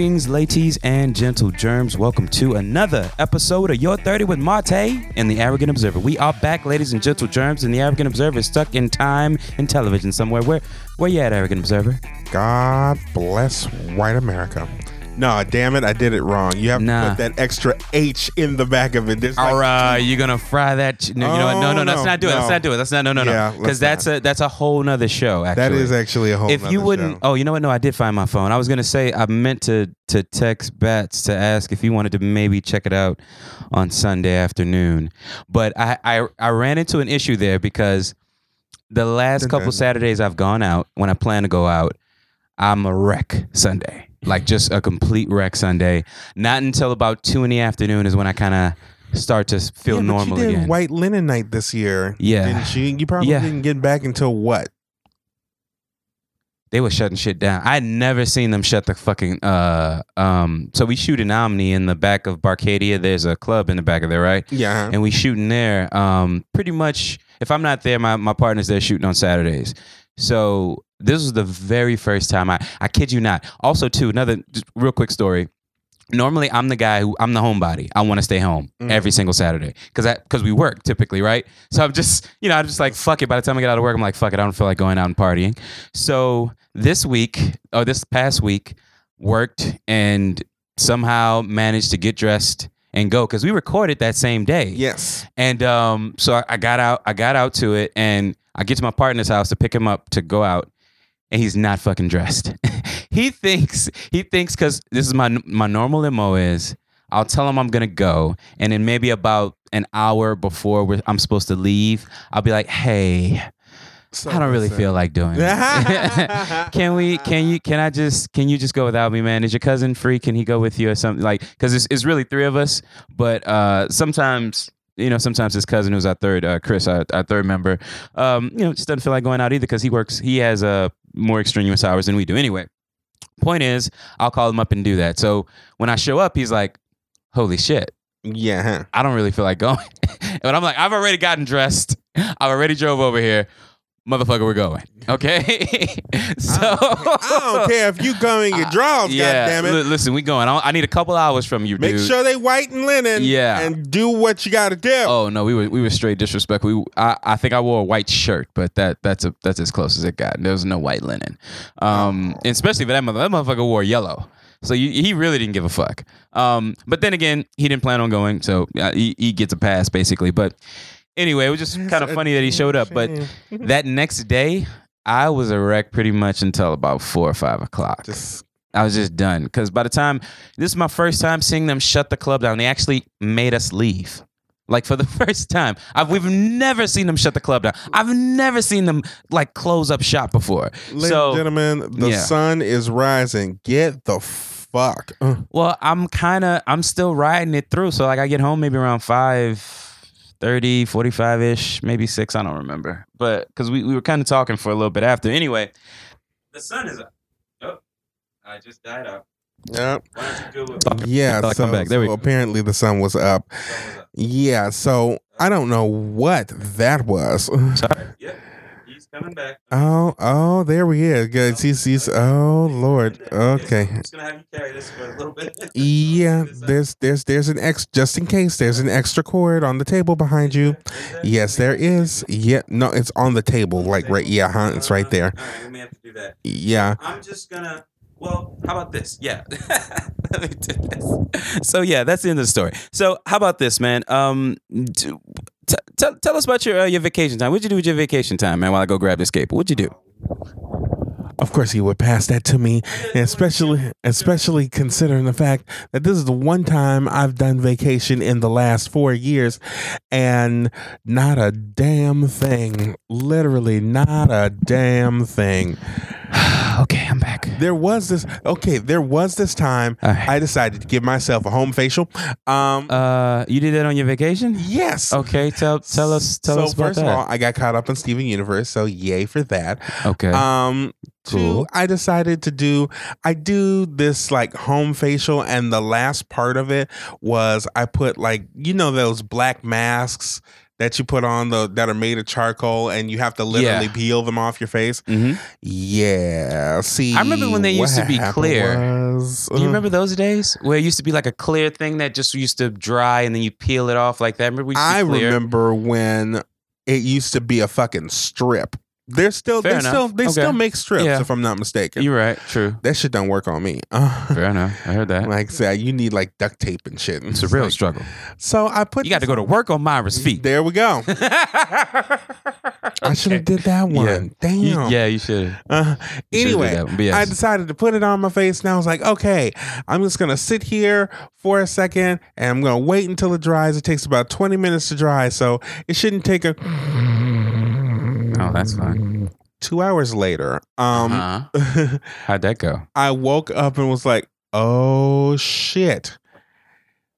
Greetings, ladies and gentle germs. Welcome to another episode of Your 30 with Marte and the Arrogant Observer. We are back, ladies and gentle germs, and the Arrogant Observer is stuck in time and television somewhere. Where where you at, Arrogant Observer? God bless white America. No, damn it, I did it wrong. You have Nah. to put that extra H in the back of it. There's like- All right, you're gonna fry that. Ch- no, you know what? No, Oh, no, let's no, not do it. Let's no. not do it. Let's not. No, no, no. Yeah, Because let's that's a that's a whole nother show. Actually, that is actually a whole. if you nother wouldn't show. oh you know what no i did find my phone i was gonna say i meant to to text bats to ask if he wanted to maybe check it out on sunday afternoon but i i, I ran into an issue there because the last couple saturdays i've gone out when i plan to go out i'm a wreck sunday like just a complete wreck sunday not until about two in the afternoon is when i kind of start to feel Yeah, normal you did again White Linen Night this year. Yeah. didn't you? You probably Yeah. didn't get back until what? they were shutting shit down. I'd never seen them shut the fucking uh um so we shoot in Omni in the back of Barcadia. There's a club in the back of there, right? Yeah. And we shooting there. Um pretty much if I'm not there, my, my partner's there shooting on Saturdays. So this was the very first time I I kid you not. Also too, another just real quick story. Normally I'm the guy who I'm the homebody. I want to stay home Mhm. every single Saturday because I because we work typically, right? So I'm just you know I'm just like fuck it. By the time I get out of work, I'm like fuck it. I don't feel like going out and partying. So this week or this past week worked and somehow managed to get dressed and go because we recorded that same day. yes. And um, so I, I got out, I got out to it, and I get to my partner's house to pick him up to go out, and he's not fucking dressed. he thinks he thinks because this is my my normal mo is I'll tell him I'm gonna go, and then maybe about an hour before I'm supposed to leave, I'll be like, hey. So I don't really feel like doing it. can we? Can you? Can I just? Can you just go without me, man? Is your cousin free? Can he go with you or something? Like, because it's, it's really three of us, but uh, sometimes you know, sometimes his cousin, who's our third, uh, Chris, our, our third member, um, you know, just doesn't feel like going out either because he works. He has uh, more extraneous hours than we do. Anyway, point is, I'll call him up and do that. So when I show up, he's like, "Holy shit." Yeah. huh. I don't really feel like going. but I'm like, I've already gotten dressed. I've already drove over here. Motherfucker, we're going. Okay. so I don't care if you going in your drawers. Yeah. God damn it. li- listen, we going. I, I need a couple hours from you, Make dude. sure they white and linen. Yeah. And do what you got to do. Oh no, we were we were straight disrespect. We I, I think I wore a white shirt, but that that's a that's as close as it got. There was no white linen, um, and especially for that mother that motherfucker wore yellow. So you, he really didn't give a fuck. Um, but then again, he didn't plan on going, so uh, he, he gets a pass basically. But anyway, it was just kind of funny that he showed up. But that next day, I was a wreck pretty much until about four or five o'clock. Just I was just done because by the time this is my first time seeing them shut the club down, they actually made us leave. Like for the first time, I've, we've never seen them shut the club down. I've never seen them like close up shop before. Ladies so, and gentlemen, the yeah. sun is rising. Get the fuck. Well, I'm kind of I'm still riding it through. So like I get home maybe around 5 30, 45 ish, maybe six. I don't remember, but because we, we were kind of talking for a little bit after. Anyway, the sun is up. Oh, I just died out. yeah. Why don't you go with Yeah. So, come back. There we go. apparently the sun was up. Yeah. So I don't know what that was. Sorry. Yep. Coming back. Oh, oh, there we is. Good. He's, he's, oh Lord. Okay. I'm just gonna have you carry this for a little bit. Yeah, there's there's there's an ex just in case there's an extra cord on the table behind you. Yes, there is. Yeah, no, it's on the table, like right. Yeah, huh? It's right there. All right, we may have to do that. Yeah. I'm just gonna. Well, how about this? Yeah. Let me do this. So yeah, that's the end of the story. So how about this, man? Um, tell tell us about your uh, your vacation time. What'd you do with your vacation time, man? While I go grab this cape, what'd you do? Of course, he would pass that to me, especially especially considering the fact that this is the one time I've done vacation in the last four years, and not a damn thing. Literally, not a damn thing. okay, I'm back. There was this. Okay, there was this time right. I decided to give myself a home facial. Um, Uh, you did that on your vacation? yes. Okay, tell tell us tell so us about first of all, I got caught up in Steven Universe, so yay for that. okay. Um, Cool. two, I decided to do. I do this like home facial, and the last part of it was I put like you know those black masks that you put on the that are made of charcoal and you have to literally Yeah. peel them off your face. Mm-hmm. Yeah. See, I remember when they used to be clear. was- Do you remember those days where it used to be like a clear thing that just used to dry and then you peel it off like that? Remember we used to I remember when it used to be a fucking strip. They're still Fair they enough. still they Okay. still make strips Yeah. if I'm not mistaken. You're right. True. that shit don't work on me. Fair enough. I heard that. like I said, you need like duct tape and shit. It's a real struggle. so I put You got to go to work on Myra's feet. There we go. I should have did that one. Damn. You- yeah, you should. Uh, anyway, yes. I decided to put it on my face, and I was like, okay, I'm just gonna sit here for a second, and I'm gonna wait until it dries. It takes about 20 minutes to dry, so it shouldn't take a. Oh, that's fine. Two hours later, um, Uh-huh. How'd that go? I woke up and was like, oh shit.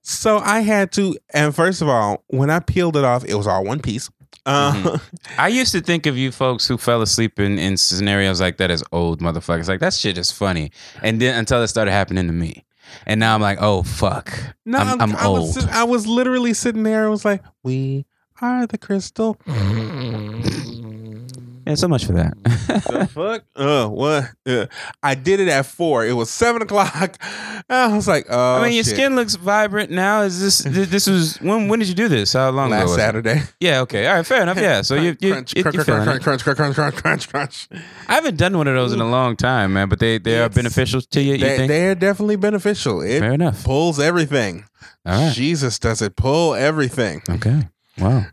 So I had to, and first of all, when I peeled it off, it was all one piece. Uh, Mhm. I used to think of you folks who fell asleep in, in scenarios like that as old motherfuckers. Like that shit is funny. And then until it started happening to me. And now I'm like, oh fuck. No, I'm, I'm I old. Was, I was literally sitting there. and was like, "We are the crystal." Yeah, so much for that. the fuck? Uh, what? Uh, I did it at four. It was seven o'clock. I was like, "Oh, I mean, your shit. skin looks vibrant now. Is this this was when when did you do this? How long ago? Last was it? Saturday. Yeah. Okay. All right. Fair enough. Yeah. So you you crunch, you- crunch, you're crunch, crunch, crunch, crunch, crunch, crunch, crunch, crunch. I haven't done one of those in a long time, man. But they they are beneficial to you. You They, think? they're definitely beneficial. It Fair enough. pulls everything. All right. Jesus does it pull everything. Okay. Wow.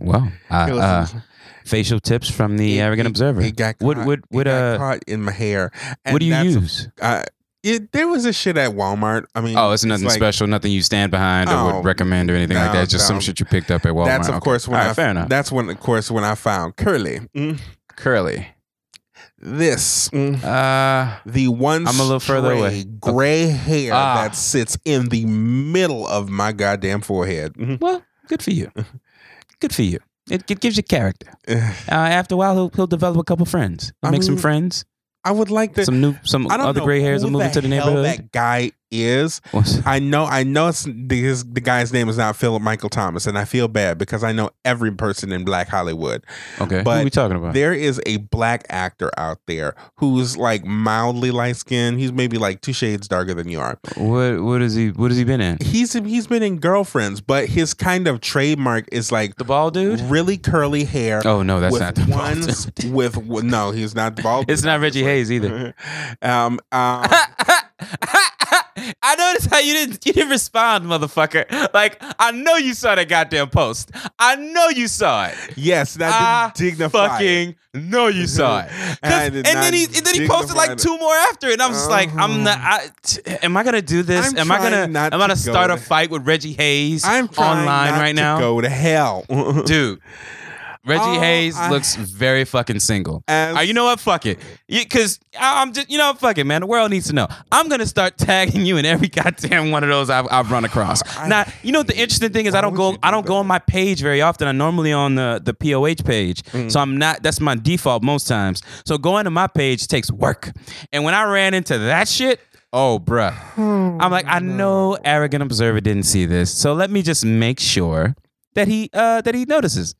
Wow. Was- uh, facial tips from the it- Arrogant it- Observer. It got What- caught, what- it what, got uh, caught in my hair. what do you that's- use? Uh, it, there was a shit at Walmart. I mean, Oh, it's nothing like- special, nothing you stand behind or Oh, would recommend or anything like no, that. Just some shit you picked up at Walmart. That's of Okay. course when All right, I fair enough. that's when of course when I found curly. Mm, Curly. this mm, Uh, the one I'm a little further away. stray gray hair Ah. that sits in the middle of my goddamn forehead. Mhm. well, good for you. Good for you. It, it gives you character. Uh, after a while, he'll, he'll develop a couple friends. He'll I make some friends. I would like to. Some new, some other know gray hairs will move into the hell neighborhood. That guy is. What's- I know. I know. It's the, his, the guy's name is not Philip Michael Thomas, and I feel bad because I know every person in Black Hollywood. okay, who but are we talking about? There is a black actor out there who's like mildly light skinned. He's maybe like two shades darker than you are. What what is he? What has he been in? He's he's been in Girlfriends, but his kind of trademark is like The bald dude? really curly hair. Oh no, that's not the bald ones dude. with with- no, he's not the bald. It's dude, not Reggie. Hayes either. um, um, I noticed how you didn't you didn't respond, motherfucker. Like I know you saw that goddamn post. I know you saw it. yes, that didn't dignify. fucking know you saw it. I And, then he and then he posted like two more after it. And I was just like, I'm not. I, t- am I gonna do this? I'm am I gonna? trying not am I gonna to go start a fight with Reggie Hayes I'm online right to now, Go to hell, dude? Reggie Oh, Hayes I- looks very fucking single. As- Uh, you know what? Fuck it. Because I'm just, you know, fuck it, man. The world needs to know. I'm gonna start tagging you in every goddamn one of those I've, I've run across. I- now, you know what the interesting thing is? I don't go, do I don't go on my page very often. I'm normally on the the POH page, Mm. so I'm not. That's my default most times. So going to my page takes work. And when I ran into that shit. Oh, bruh. I'm like, I know arrogant observer didn't see this, so let me just make sure that he uh that he notices,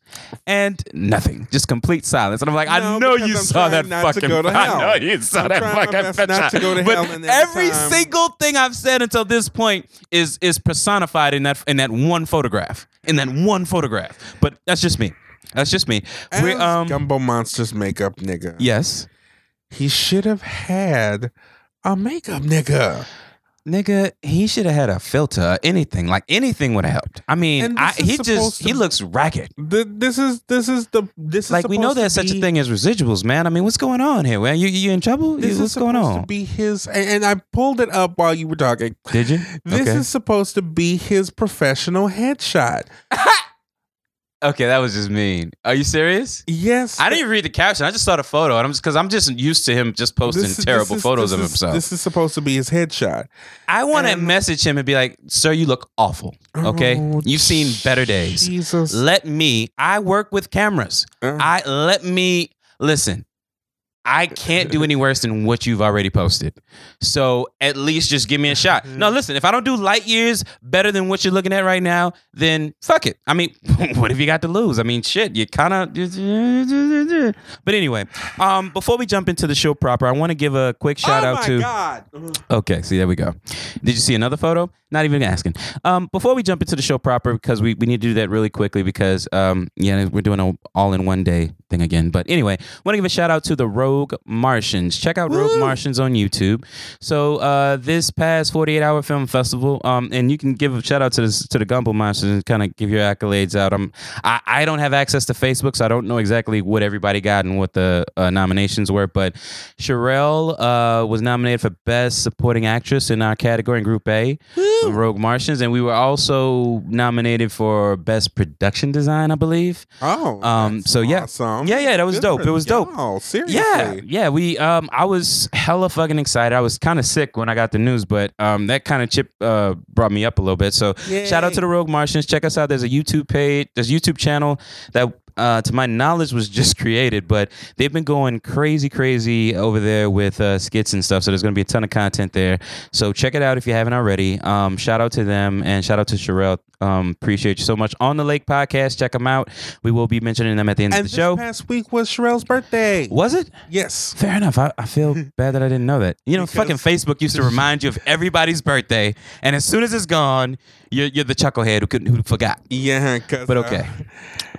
and nothing, just complete silence. And I'm like, I know you I'm saw that to fucking. go to I know you saw I'm that fucking not to go to but hell, every every time- single thing I've said until this point is is personified in that in that one photograph, in that one photograph. But that's just me. That's just me. We um Gumbo Monsters makeup nigga. yes. He should have had a makeup nigga. Nigga, he should have had a filter, anything. Like anything would have helped. I mean, I, he just supposed he looks ragged. This is this is the this is Like we know there's such a thing as residuals, man. I mean, what's going on here? Man, you you in trouble? This What's is going on? To be his, and, and I pulled it up while you were talking. Did you? This okay. is supposed to be his professional headshot. okay, that was just mean. Are you serious? Yes, I didn't even read the caption. I just saw the photo, and I'm just because I'm just used to him just posting This terrible this is- photos of is- himself. This is supposed to be his headshot. I want to message him and be like, "Sir, you look awful. Okay, Oh, you've seen better days. Jesus. Let me. I work with cameras. Uh, I let me listen. I can't do any worse than what you've already posted. So at least just give me a shot. No, listen, if I don't do light years better than what you're looking at right now, then fuck it. I mean, what have you got to lose? I mean, shit, you kind of. But anyway, um, before we jump into the show proper, I want to give a quick shout oh out my to. God. Okay, see, there we go. Did you see another photo? Not even asking. Um, before we jump into the show proper, because we, we need to do that really quickly because um, yeah, we're doing an all in one day thing again. But anyway, want to give a shout out to the Rogue Martians. Check out Rogue Martians on YouTube. So uh, this past 48 hour film festival, um, and you can give a shout out to the to the Gumbo Monsters and kind of give your accolades out. Um, I, I don't have access to Facebook, so I don't know exactly what everybody got and what the uh, nominations were. But Sherelle uh, was nominated for Best Supporting Actress in our category in Group A. Woo. Rogue Martians, and we were also nominated for Best Production Design, I believe. Oh, Um, so yeah. awesome. Yeah, yeah, that was Good dope. It was dope. y'all, seriously. Yeah, yeah. We, um, I was hella fucking excited. I was kind of sick when I got the news, but um, that kind of chip uh brought me up a little bit. So shout out to the Rogue Martians. Check us out. There's a YouTube page. There's a YouTube channel that. Uh, to my knowledge, was just created, but they've been going crazy, crazy over there with uh, skits and stuff. So there's going to be a ton of content there. So check it out if you haven't already. Um, shout out to them and shout out to Sherelle. Um, appreciate you so much. On the Lake podcast, check them out. We will be mentioning them at the end And of the show. past week was Sherelle's birthday. Was it? Yes. Fair enough. I, I feel bad that I didn't know that. You know, Because- fucking Facebook used to remind you of everybody's birthday, and as soon as it's gone, you're, you're the chucklehead who couldn't who forgot. Yeah, But uh, okay.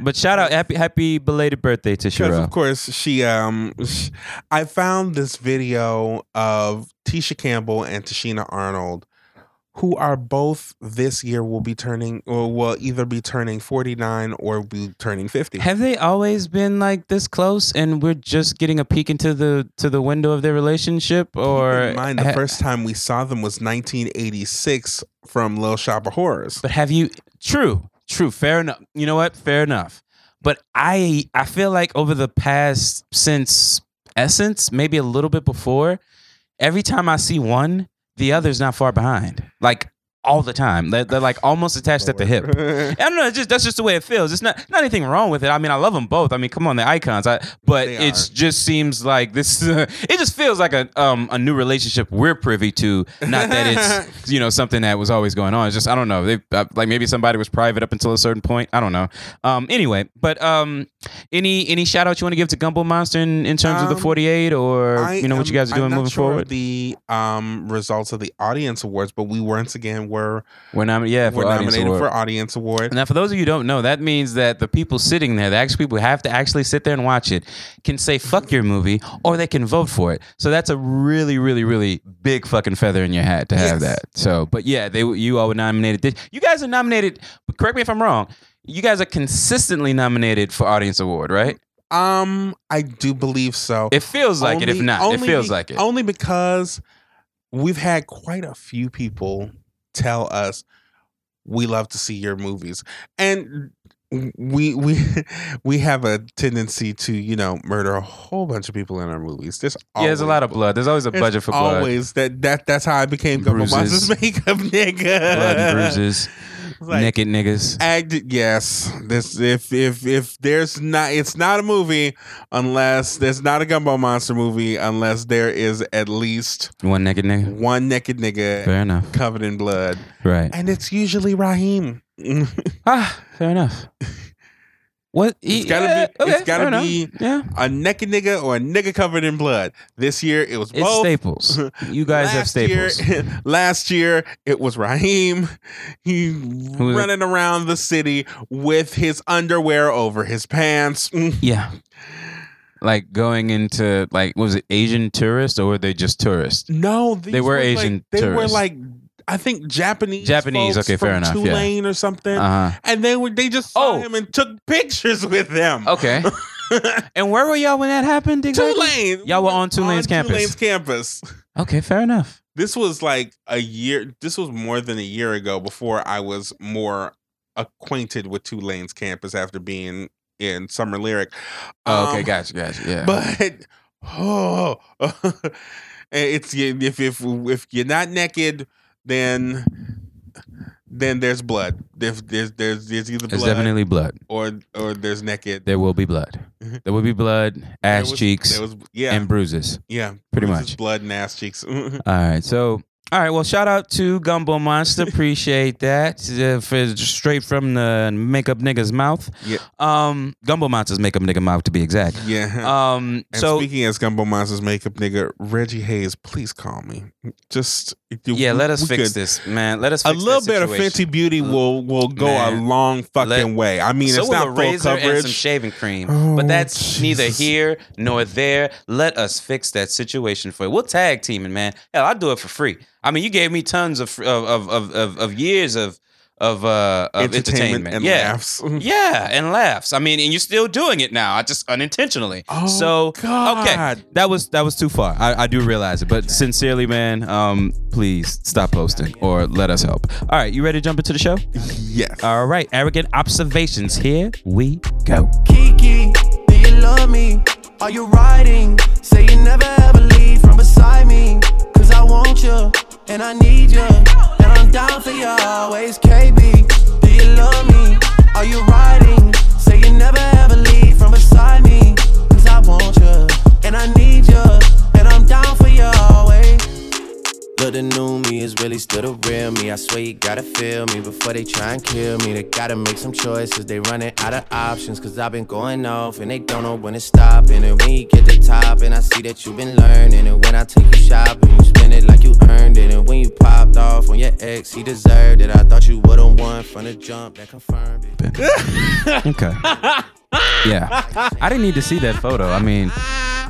But shout out, happy happy belated birthday to Because of course she um sh- I found this video of Tisha Campbell and Tichina Arnold who are both this year will be turning or will either be turning 49 or be turning 50. Have they always been like this close, and we're just getting a peek into the to the window of their relationship, or Keep in mind the ha- first time we saw them was 1986 from Little Shop of Horrors. But have you? True, true. Fair enough. You know what? Fair enough. But I I feel like over the past since Essence, maybe a little bit before, every time I see one, the other's not far behind. Like all the time. They're, they're like almost attached at the hip. I don't know. It's just that's just the way it feels. It's not not anything wrong with it. I mean, I love them both. I mean, come on, they're icons. I, but They it are. just seems like this. it just feels like a um a new relationship we're privy to. Not that it's you know something that was always going on. It's just I don't know. They uh, like maybe somebody was private up until a certain point. I don't know. Um. Anyway, but um, any any shout out you want to give to Gumbo Monster in, in terms of the Um, forty eight or I you know what you guys are doing I'm not moving sure of forward? The um results of the audience awards, but we once again were We're nom- yeah for we're nominated award. for audience award. Now, for those of you who don't know, that means that the people sitting there, the actual people who have to actually sit there and watch it, can say "fuck your movie" or they can vote for it. So that's a really, really, really big fucking feather in your hat to have Yes. that. So, but yeah, they you all were nominated. You guys are nominated. Correct me if I'm wrong. You guys are consistently nominated for audience award, right? Um, I do believe so. It feels like it. If not, it feels be- like it. Only because we've had quite a few people tell us we love to see your movies, and we we we have a tendency to you know murder a whole bunch of people in our movies. There's Yeah, there's a lot of blood. There's always a budget for blood. Always that that that's how I became Gumbo Bruises. Monsters makeup nigga. Blood and bruises, Like, naked niggas. Act, yes. This if if if there's not it's not a movie unless there's not a Gumbo Monster movie unless there is at least One naked nigga. one naked nigga Fair enough. covered in blood, Right. and it's usually Raheem. Ah, fair enough. What? It's gotta be- yeah, it's okay, gotta fair enough. be- Yeah. a naked nigga or a nigga covered in blood. This year it was It's both. staples. You guys have staples. Year, last year it was Raheem. He it? running around the city with his underwear over his pants. yeah. Like going into like was it Asian tourists or were they just tourists? No, They were like- Asian they were tourists. like, I think Japanese. Japanese, okay, fair enough, yeah. Tulane or something. Uh huh. and they were they just saw Oh. him and took pictures with them. Okay. and where were y'all when that happened? Exactly? Tulane. Y'all were on Tulane's campus. Tulane's campus. Okay, fair enough. This was like a year. This was more than a year ago. Before I was more acquainted with Tulane's campus after being in Summer Lyric. Oh, okay, Um, gotcha, gotcha. Yeah. But oh, it's if if if you're not naked, then then there's blood. There's there's there's, there's either There's blood definitely blood. or or there's naked. There will be blood. Mhm. There will be blood, ass was- cheeks, was yeah and bruises. yeah pretty bruises, much. blood and ass cheeks. All right. So, all right. Well, shout out to Gumbo Monster. Appreciate that. Uh, for straight from the makeup nigga's mouth. Yeah. Um, Gumbo Monster's makeup nigga mouth to be exact. yeah. Um. and So speaking as Gumbo Monsters makeup nigga, Reggie Hayes, please call me. Just yeah, let us we fix could- this, man. Let us A little bit of. Fenty Beauty will will go Man. a long fucking Let- way. I mean, so it's not a full razor and some shaving cream, Oh, but that's neither here nor there. Let us fix that situation for you. We'll tag teaming, man. Hell, I'll do it for free. I mean, you gave me tons of of of of, of, of years of of uh of entertainment, and yeah. laughs. Yeah, and laughs. I mean, and you're still doing it now. I just unintentionally. Oh, so God. okay, that was that was too far. I, I do realize it, but sincerely, man, um, please stop posting or let us help. All right, you ready to jump into the show? Yes. All right, arrogant observations. Here we go. Kiki, do you love me? Are you riding? Say you never ever leave from beside me. Cause I want you and I need you. And I'm down for you always, KB. Do you love me? Are you riding? Say you never ever leave from beside me. Cause I want you and I need you. And I'm down for you always. Look, the new me is really still the real me. I swear you gotta feel me before they try and kill me. They gotta make some choices. They running out of options. Cause I've been going off and they don't know when to stop. And when you get and I see that you've been learning. And when I take you shopping, you spend it like you earned it. And when you popped off on your ex, he deserved it. I thought you would've won from the jump that confirmed it. Okay. yeah, I didn't need to see that photo. I mean,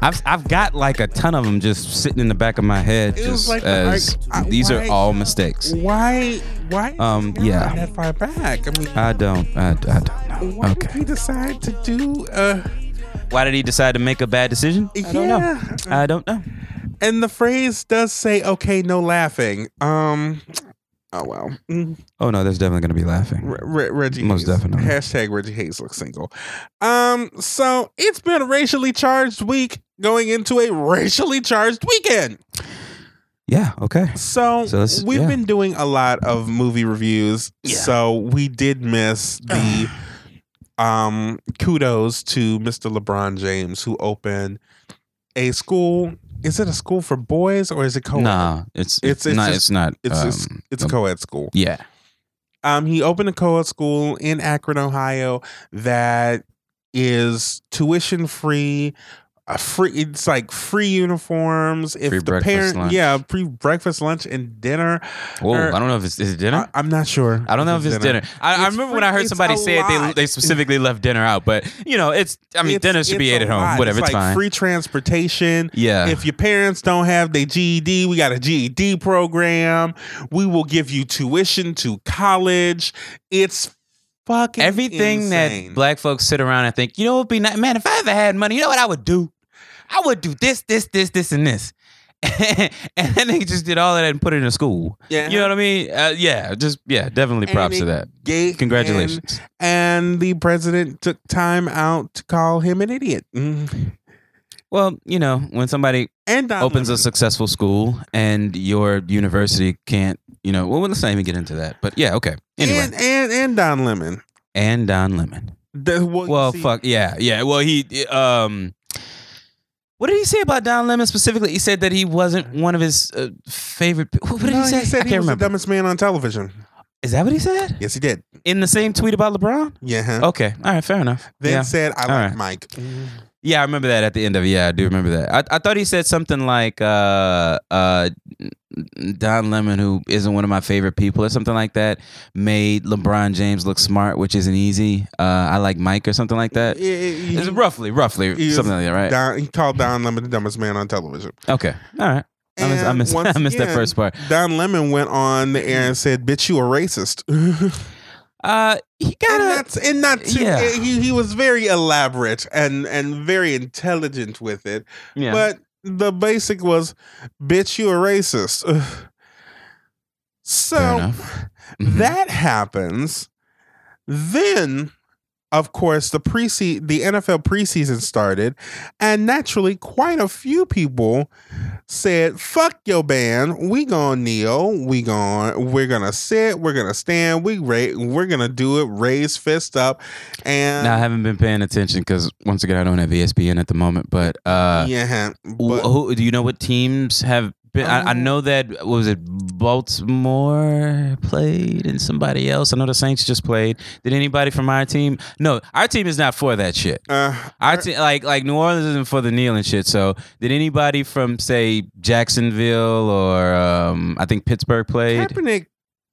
I've I've got like a ton of them just sitting in the back of my head, It was just like, as I- I- these why- are all mistakes. Why? Why? Um, is yeah. That far back. I mean, I don't. I, I don't know. why did Okay. he decide to do? Uh, Why did he decide to make a bad decision? I don't know. yeah. I don't know. And the phrase does say, "Okay, no laughing." Um. Oh well. Mm. Oh no, there's definitely gonna be laughing. Re- Re- Reggie Most Hayes. definitely. Hashtag Reggie Hayes looks single. Um, so it's been a racially charged week going into a racially charged weekend. Yeah. Okay. So, So we've yeah. been doing a lot of movie reviews. Yeah. So we did miss the um kudos to Mr. LeBron James who opened a school. Is it a school for boys or is it co-ed? Nah, it's It's- it's, not. just- it's not. It's um, it's a co-ed school. Yeah. Um, he opened a co-ed school in Akron, Ohio, that is tuition free. A free, it's like free uniforms. If Free the breakfast, parent, lunch. yeah, free breakfast, lunch, and dinner. Whoa, Or- I don't know if it's is it dinner. I, am not sure. I don't know if it's dinner. I, I It's remember free- when I heard somebody say it, they they specifically left dinner out. But you know, it's I mean, It's- dinner should be ate at home. lot. Whatever, it's, like fine. Free transportation. yeah, If your parents don't have their GED, we got a GED program. We will give you tuition to college. It's fucking everything insane. that black folks sit around and think, you know, it'd be nice, man. If I ever had money, you know what I would do? I would do this, this, this, this, and this. and then they just did all of that and put it in a school. Yeah. You know what I mean? Uh, yeah, just yeah, definitely props to that. gave- Congratulations. And, and the president took time out to call him an idiot. Mm. Well, you know, when somebody And Don opens a successful school and your university can't, you know, well, let's not even get into that. But yeah, okay. Anyway, and, and and Don Lemon. and Don Lemon. The- well, Well, see, fuck yeah, yeah. Well, he um, what did he say about Don Lemon specifically? He said that he wasn't one of his uh, favorite. pe- What did no, he say? He said I he can't was remember. the dumbest man on television. Is that what he said Yes, he did. in the same tweet about LeBron? Yeah. huh? Okay, all right, fair enough. Then yeah. said, "I like right. Mike." Yeah, I remember that at the end of it. Yeah, I do remember that. I, I thought he said something like uh uh Don Lemon, who isn't one of my favorite people, or something like that, made LeBron James look smart, which isn't easy. Uh, I like Mike or something like that. He- It's roughly, roughly something like that, right? Don, he called Don Lemon the dumbest man on television. Okay, all right. I missed, I missed, once I missed that first part. Don Lemon went on the air and said, "Bitch, you a racist." Uh, he got a that's and not too, yeah. he he was very elaborate and and very intelligent with it. yeah. But the basic was, "Bitch, you a racist." so that mm-hmm. happens. Then of course, the preseason, the NFL preseason started, and naturally, quite a few people said, "Fuck your band. We gonna kneel. We going we're gonna sit. We're gonna stand. We ra- we're gonna do it. Raise fist up." And Now I haven't been paying attention because once again I don't have ESPN at the moment. But uh, yeah, but, who, do you know what teams have been? I, I Um, know that was it Baltimore played and somebody else. I know the Saints just played. Did anybody from our team? No, our team is not for that shit. uh, Our team, like like New Orleans isn't for the kneeling shit. So did anybody from say Jacksonville or um, I think Pittsburgh played? Kaepernick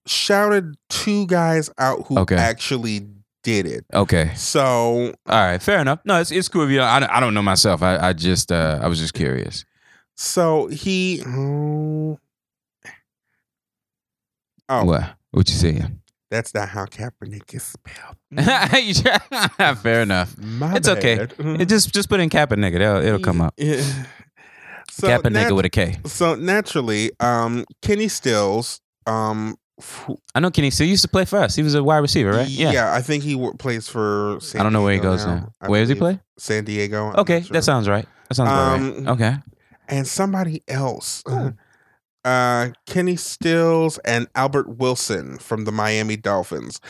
shouted two guys out who Okay. actually did it. Okay, So all right, fair enough. No, it's it's cool. If you I, don't- I don't know myself. I, I just uh, I was just curious. So he oh, Oh. What? What you saying? that's not how Kaepernick is spelled. Fair enough. My It's okay. bad. Mm-hmm. It just just put in Kaepernick. It'll it'll come up. Yeah. So Kaepernick nat- with a K. so naturally, um, Kenny Stills, um, f- I know Kenny Stills used to play for us. He was a wide receiver, right? yeah, I think he w- plays for. San I don't know where he goes now. I Where does he play? San Diego. I'm Okay, sure. that sounds right. That sounds Um, right. Okay. And somebody else. Uh, Kenny Stills and Albert Wilson from the Miami Dolphins.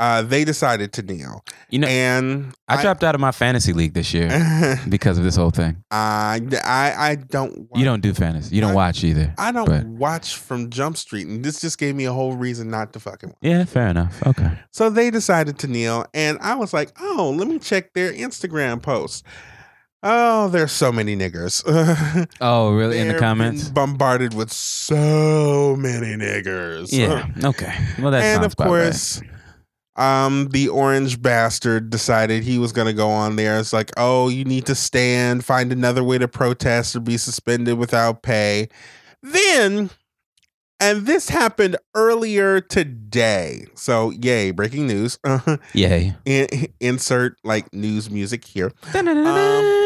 Uh, they decided to kneel, You know, and I, dropped out of my fantasy league this year because of this whole thing. I, I don't. You don't do fantasy. You don't I- watch either. I don't but- watch from Jump Street, and this just gave me a whole reason not to fucking watch. Yeah, fair enough. Okay. So they decided to kneel, and I was like, "Oh, let me check their Instagram posts." Oh, there's so many niggers. Oh, really? In the comments? bombarded with so many niggers. Yeah. Okay. Well, that and of about right. course, um, the orange bastard decided he was going to go on there. It's like, oh, you need to stand, find another way to protest or be suspended without pay. Then, and this happened earlier today. So, yay, breaking news. Yay. In- insert like news music here.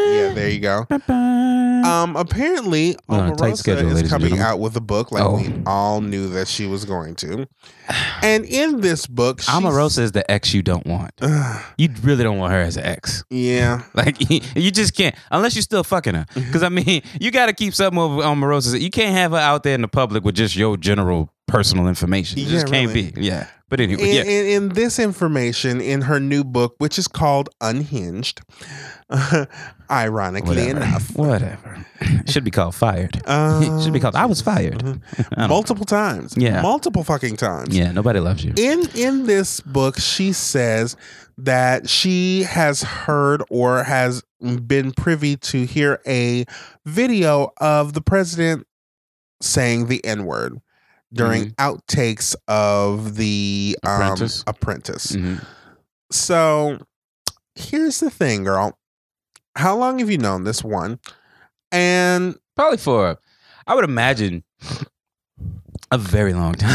Um, yeah, there you go. Um, apparently, We're on a tight Omarosa schedule, is coming out with a book like Oh. we all knew that she was going to. And in this book, she's, Omarosa is the ex you don't want. You really don't want her as an ex. yeah, Like you just can't unless you're still fucking her. Mm-hmm. Because I mean, you got to keep something over Omarosa. You can't have her out there in the public with just your general personal information. It Yeah, just can't really. be. Yeah. But anyway, in, yeah. in, in this information in her new book, which is called Unhinged, ironically Whatever. enough, Whatever. Should be called fired. uh, Should be called I was fired. mhm. I multiple times, Yeah. multiple fucking times. Yeah, nobody loves you. in in this book she says that she has heard or has been privy to hear a video of the president saying the n-word during outtakes of the um, Mm-hmm. Apprentice. apprentice Mhm. so here's the thing girl how long have you known this one and Probably for, I would imagine, a very long time.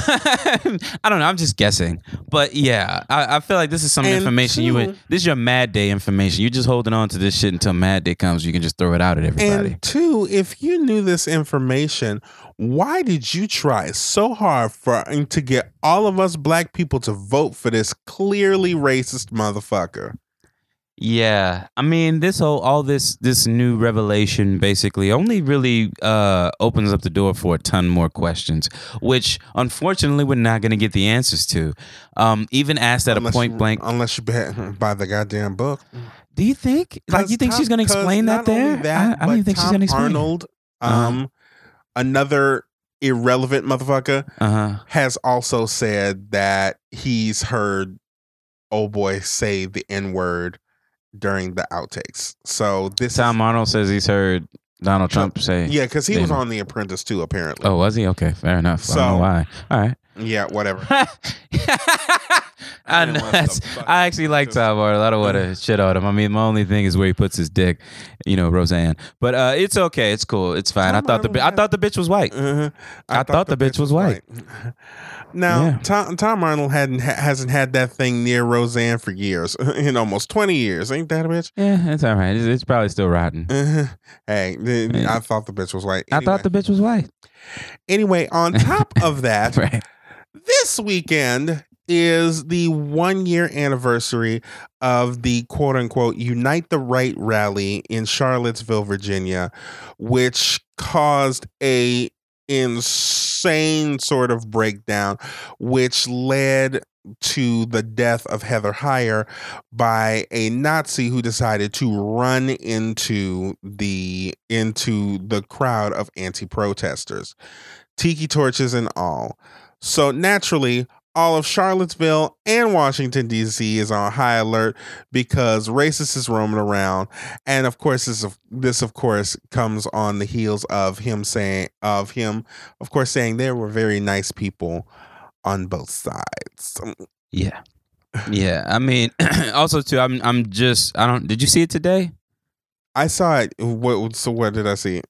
I don't know. I'm just guessing, but yeah, I, I feel like this is some And information you would. This is your Mad Day information. You're just holding on to this shit until Mad Day comes. You can just throw it out at everybody. And two, if you knew this information, why did you try so hard for to get all of us black people to vote for this clearly racist motherfucker? Yeah, I mean, this whole all this this new revelation basically only really uh, opens up the door for a ton more questions, which unfortunately we're not going to get the answers to. Um, even asked at a point you- blank, unless you buy, the goddamn book. do you think? Like, you think Tom- she's going to explain that there? that, I, I don't even think she's going to explain. Arnold, Uh-huh. Another irrelevant motherfucker, Uh huh. has also said that he's heard old boy say the n word during the outtakes. So this Tom is, Arnold says he's heard Donald Trump say. yeah, because he was on The Apprentice too, apparently. Oh, was he? Okay, fair enough. I don't know So- why. All right. Yeah, whatever. I, know that's, I actually like just- Tom Arnold. I don't want to shit on him. I mean, my only thing is where he puts his dick, you know, Roseanne. But uh, it's okay. It's cool. It's fine. I Tom thought the bi- I thought the bitch was white. Uh-huh. I thought the bitch was white. Now, Yeah. Tom, Tom Arnold hadn't ha- hasn't had that thing near Roseanne for years, in almost twenty years. Ain't that a bitch? Yeah, it's all right. It's, it's probably still rotten. Uh-huh. Hey, th- Yeah. I thought the bitch was white. I thought the bitch was white. Anyway, on top of that, Right. this weekend is the one year anniversary of the quote unquote Unite the Right rally in Charlottesville, Virginia, which caused a insane sort of breakdown, which led to the death of Heather Heyer by a Nazi who decided to run into the into the crowd of anti-protesters, tiki torches and all. So naturally, all of Charlottesville and Washington D.C. is on high alert because racists is roaming around, and of course, this of this of course comes on the heels of him saying of him, of course, saying there were very nice people on both sides. Yeah. Yeah. I mean, also too, I'm I'm just I don't did you see it today? I saw it. What? So what did I see?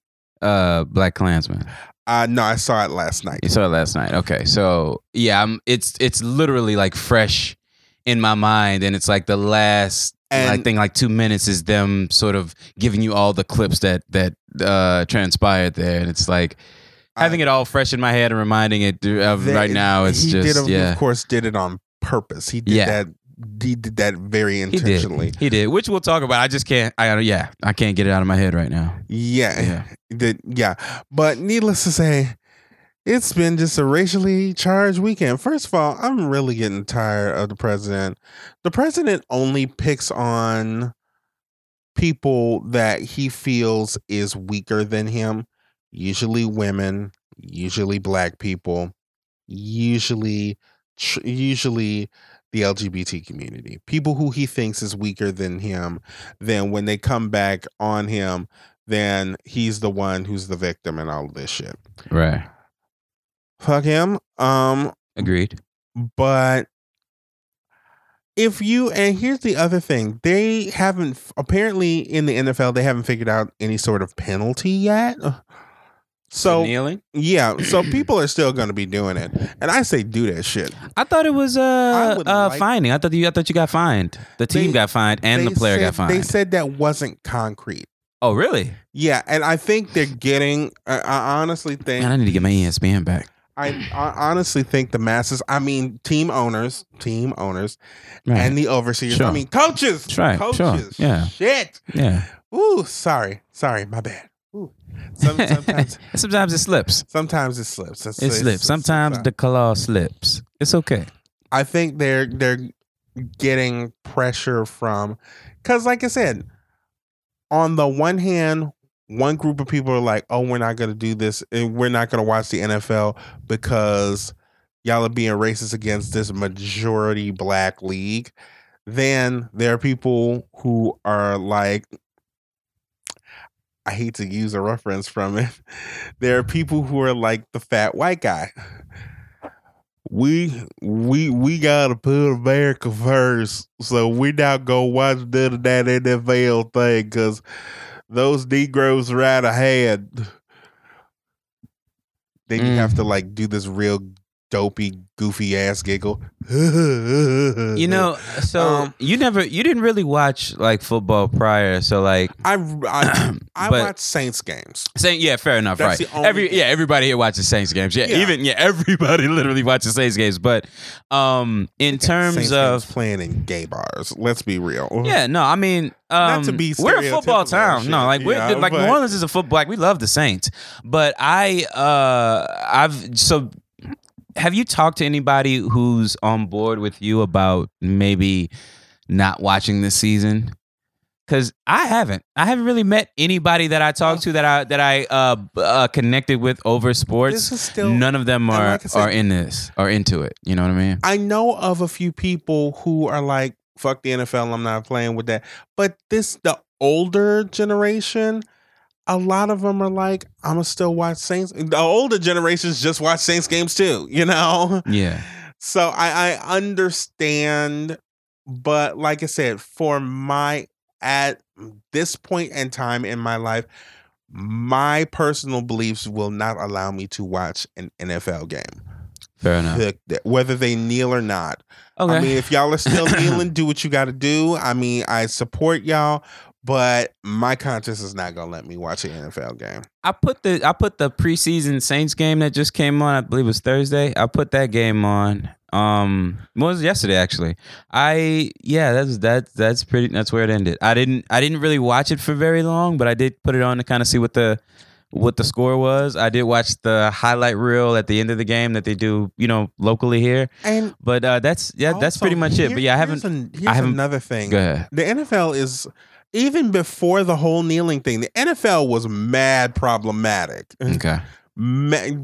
Uh Black Klansman. Uh no, I saw it last night. You saw it last night. Okay. So yeah, I'm it's it's literally like fresh in my mind and it's like the last I And- think like two minutes is them sort of giving you all the clips that that uh transpired there and it's like having it all fresh in my head and reminding it of That- right now it's he just did, of yeah course, did it on purpose. He did Yeah. that. He did that very he intentionally. did he did which we'll talk about I just can't I yeah I can't get it out of my head right now Yeah, Yeah. Yeah. But needless to say, it's been just a racially charged weekend. First of all, I'm really getting tired of the president. The president only picks on people that he feels is weaker than him, usually women, usually black people, usually tr- usually the LGBT community. People who he thinks is weaker than him, then when they come back on him, then he's the one who's the victim and all of this shit. right Fuck him. Um, agreed but if you and here's the other thing, they haven't apparently in the NFL they haven't figured out any sort of penalty yet. So kneeling yeah, so people are still going to be doing it, and I say do that shit. I thought it was uh uh like- finding I thought you I thought you got fined the team They- got fined and the player got fined. They said that wasn't concrete. oh really Yeah, and I think they're getting. I, I honestly think. man I need to get my ESPN back I, I honestly think the masses. I mean, team owners, team owners, right and the overseers. Sure. I mean, coaches. Right, sure, Coaches. yeah. Shit. yeah Ooh, sorry, sorry, my bad. Some, sometimes, sometimes it slips. sometimes it slips. It's- it it's- slips. sometimes it's- the claw slips. It's okay. I think they're they're getting pressure from because, like I said, on the one hand, one group of people are like, "Oh, we're not going to do this, and we're not going to watch the NFL because y'all are being racist against this majority black league." Then there are people who are like, I hate to use a reference from it. There are people who are like the fat white guy. We we we gotta put America first, so we not gonna watch none of that NFL thing because those Negroes are out of hand. Then you have to mm. like do this real dopey, goofy ass giggle. you know so Um, you never you didn't really watch like football prior so like I I, I watch Saints games. Saying yeah, fair enough. That's right. Every thing. yeah, everybody here watches Saints games. Yeah, Yeah. even yeah, everybody literally watches Saints games. But um, in terms Saints of playing in gay bars. Let's be real. yeah, no, I mean, um, to be we're a football town. and No, like we're yeah, like New Orleans is a football. Like we love the Saints, but I uh, I've so. Have you talked to anybody who's on board with you about maybe not watching this season? Because I haven't. I haven't really met anybody that I talked to that I that I uh, uh connected with over sports. This is still None of them are like I said- are in this are into it. You know what I mean? I know of a few people who are like, fuck the NFL, I'm not playing with that. But this, the older generation, a lot of them are like, I'm gonna still watch Saints. The older generations just watch Saints games too, you know? Yeah. So I, I understand, but like I said, for my, at this point in time in my life, my personal beliefs will not allow me to watch an NFL game. Fair enough. Whether they kneel or not. Okay. I mean, if y'all are still kneeling, do what you got to do. I mean, I support y'all, but my conscience is not gonna let me watch an NFL game. I put the I put the preseason Saints game that just came on. I believe it was Thursday. I put that game on. Um, was it yesterday actually? I yeah, that's that's that's pretty. That's where it ended. I didn't I didn't really watch it for very long, but I did put it on to kind of see what the what the score was. I did watch the highlight reel at the end of the game that they do, you know, locally here. And But uh, that's yeah, that's pretty much it. But yeah, I haven't. an- here's I haven't- another thing. Go ahead. The NFL is even before the whole kneeling thing. The NFL was mad problematic. Okay.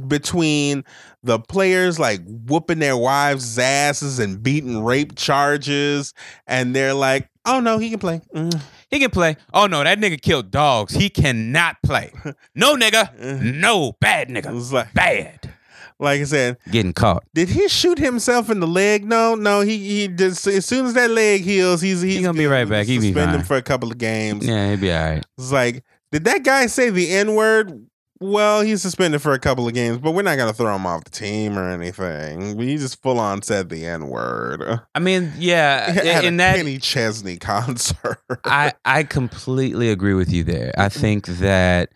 Between the players like whooping their wives' asses and beating rape charges, and they're like, "Oh no, he can play." Mm. He can play. Oh no, that nigga killed dogs. He cannot play. No nigga. No bad nigga. like, Bad. Like I said, Getting caught. did he shoot himself in the leg? No, no. He he just as soon as that leg heals, he's he's gonna be right back. He be Suspend him fine. for a couple of games. Yeah, he'd be all right. It's like, did that guy say the N word? Well, he's suspended for a couple of games, but we're not gonna throw him off the team or anything. He just full on said the N word. I mean, yeah, At in a that Kenny Chesney concert. I I completely agree with you there. I think that